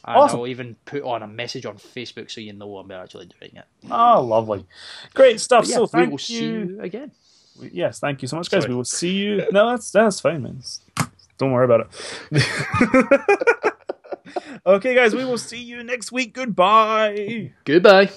And awesome. I'll even put on a message on Facebook so you know I'm actually doing it. Oh, lovely. Great stuff. Yeah, so thank we will you. see you again. Yes, thank you so much, guys. Sorry. We will see you. No, that's that's fine, man. Don't worry about it. okay, guys, we will see you next week. Goodbye. Goodbye.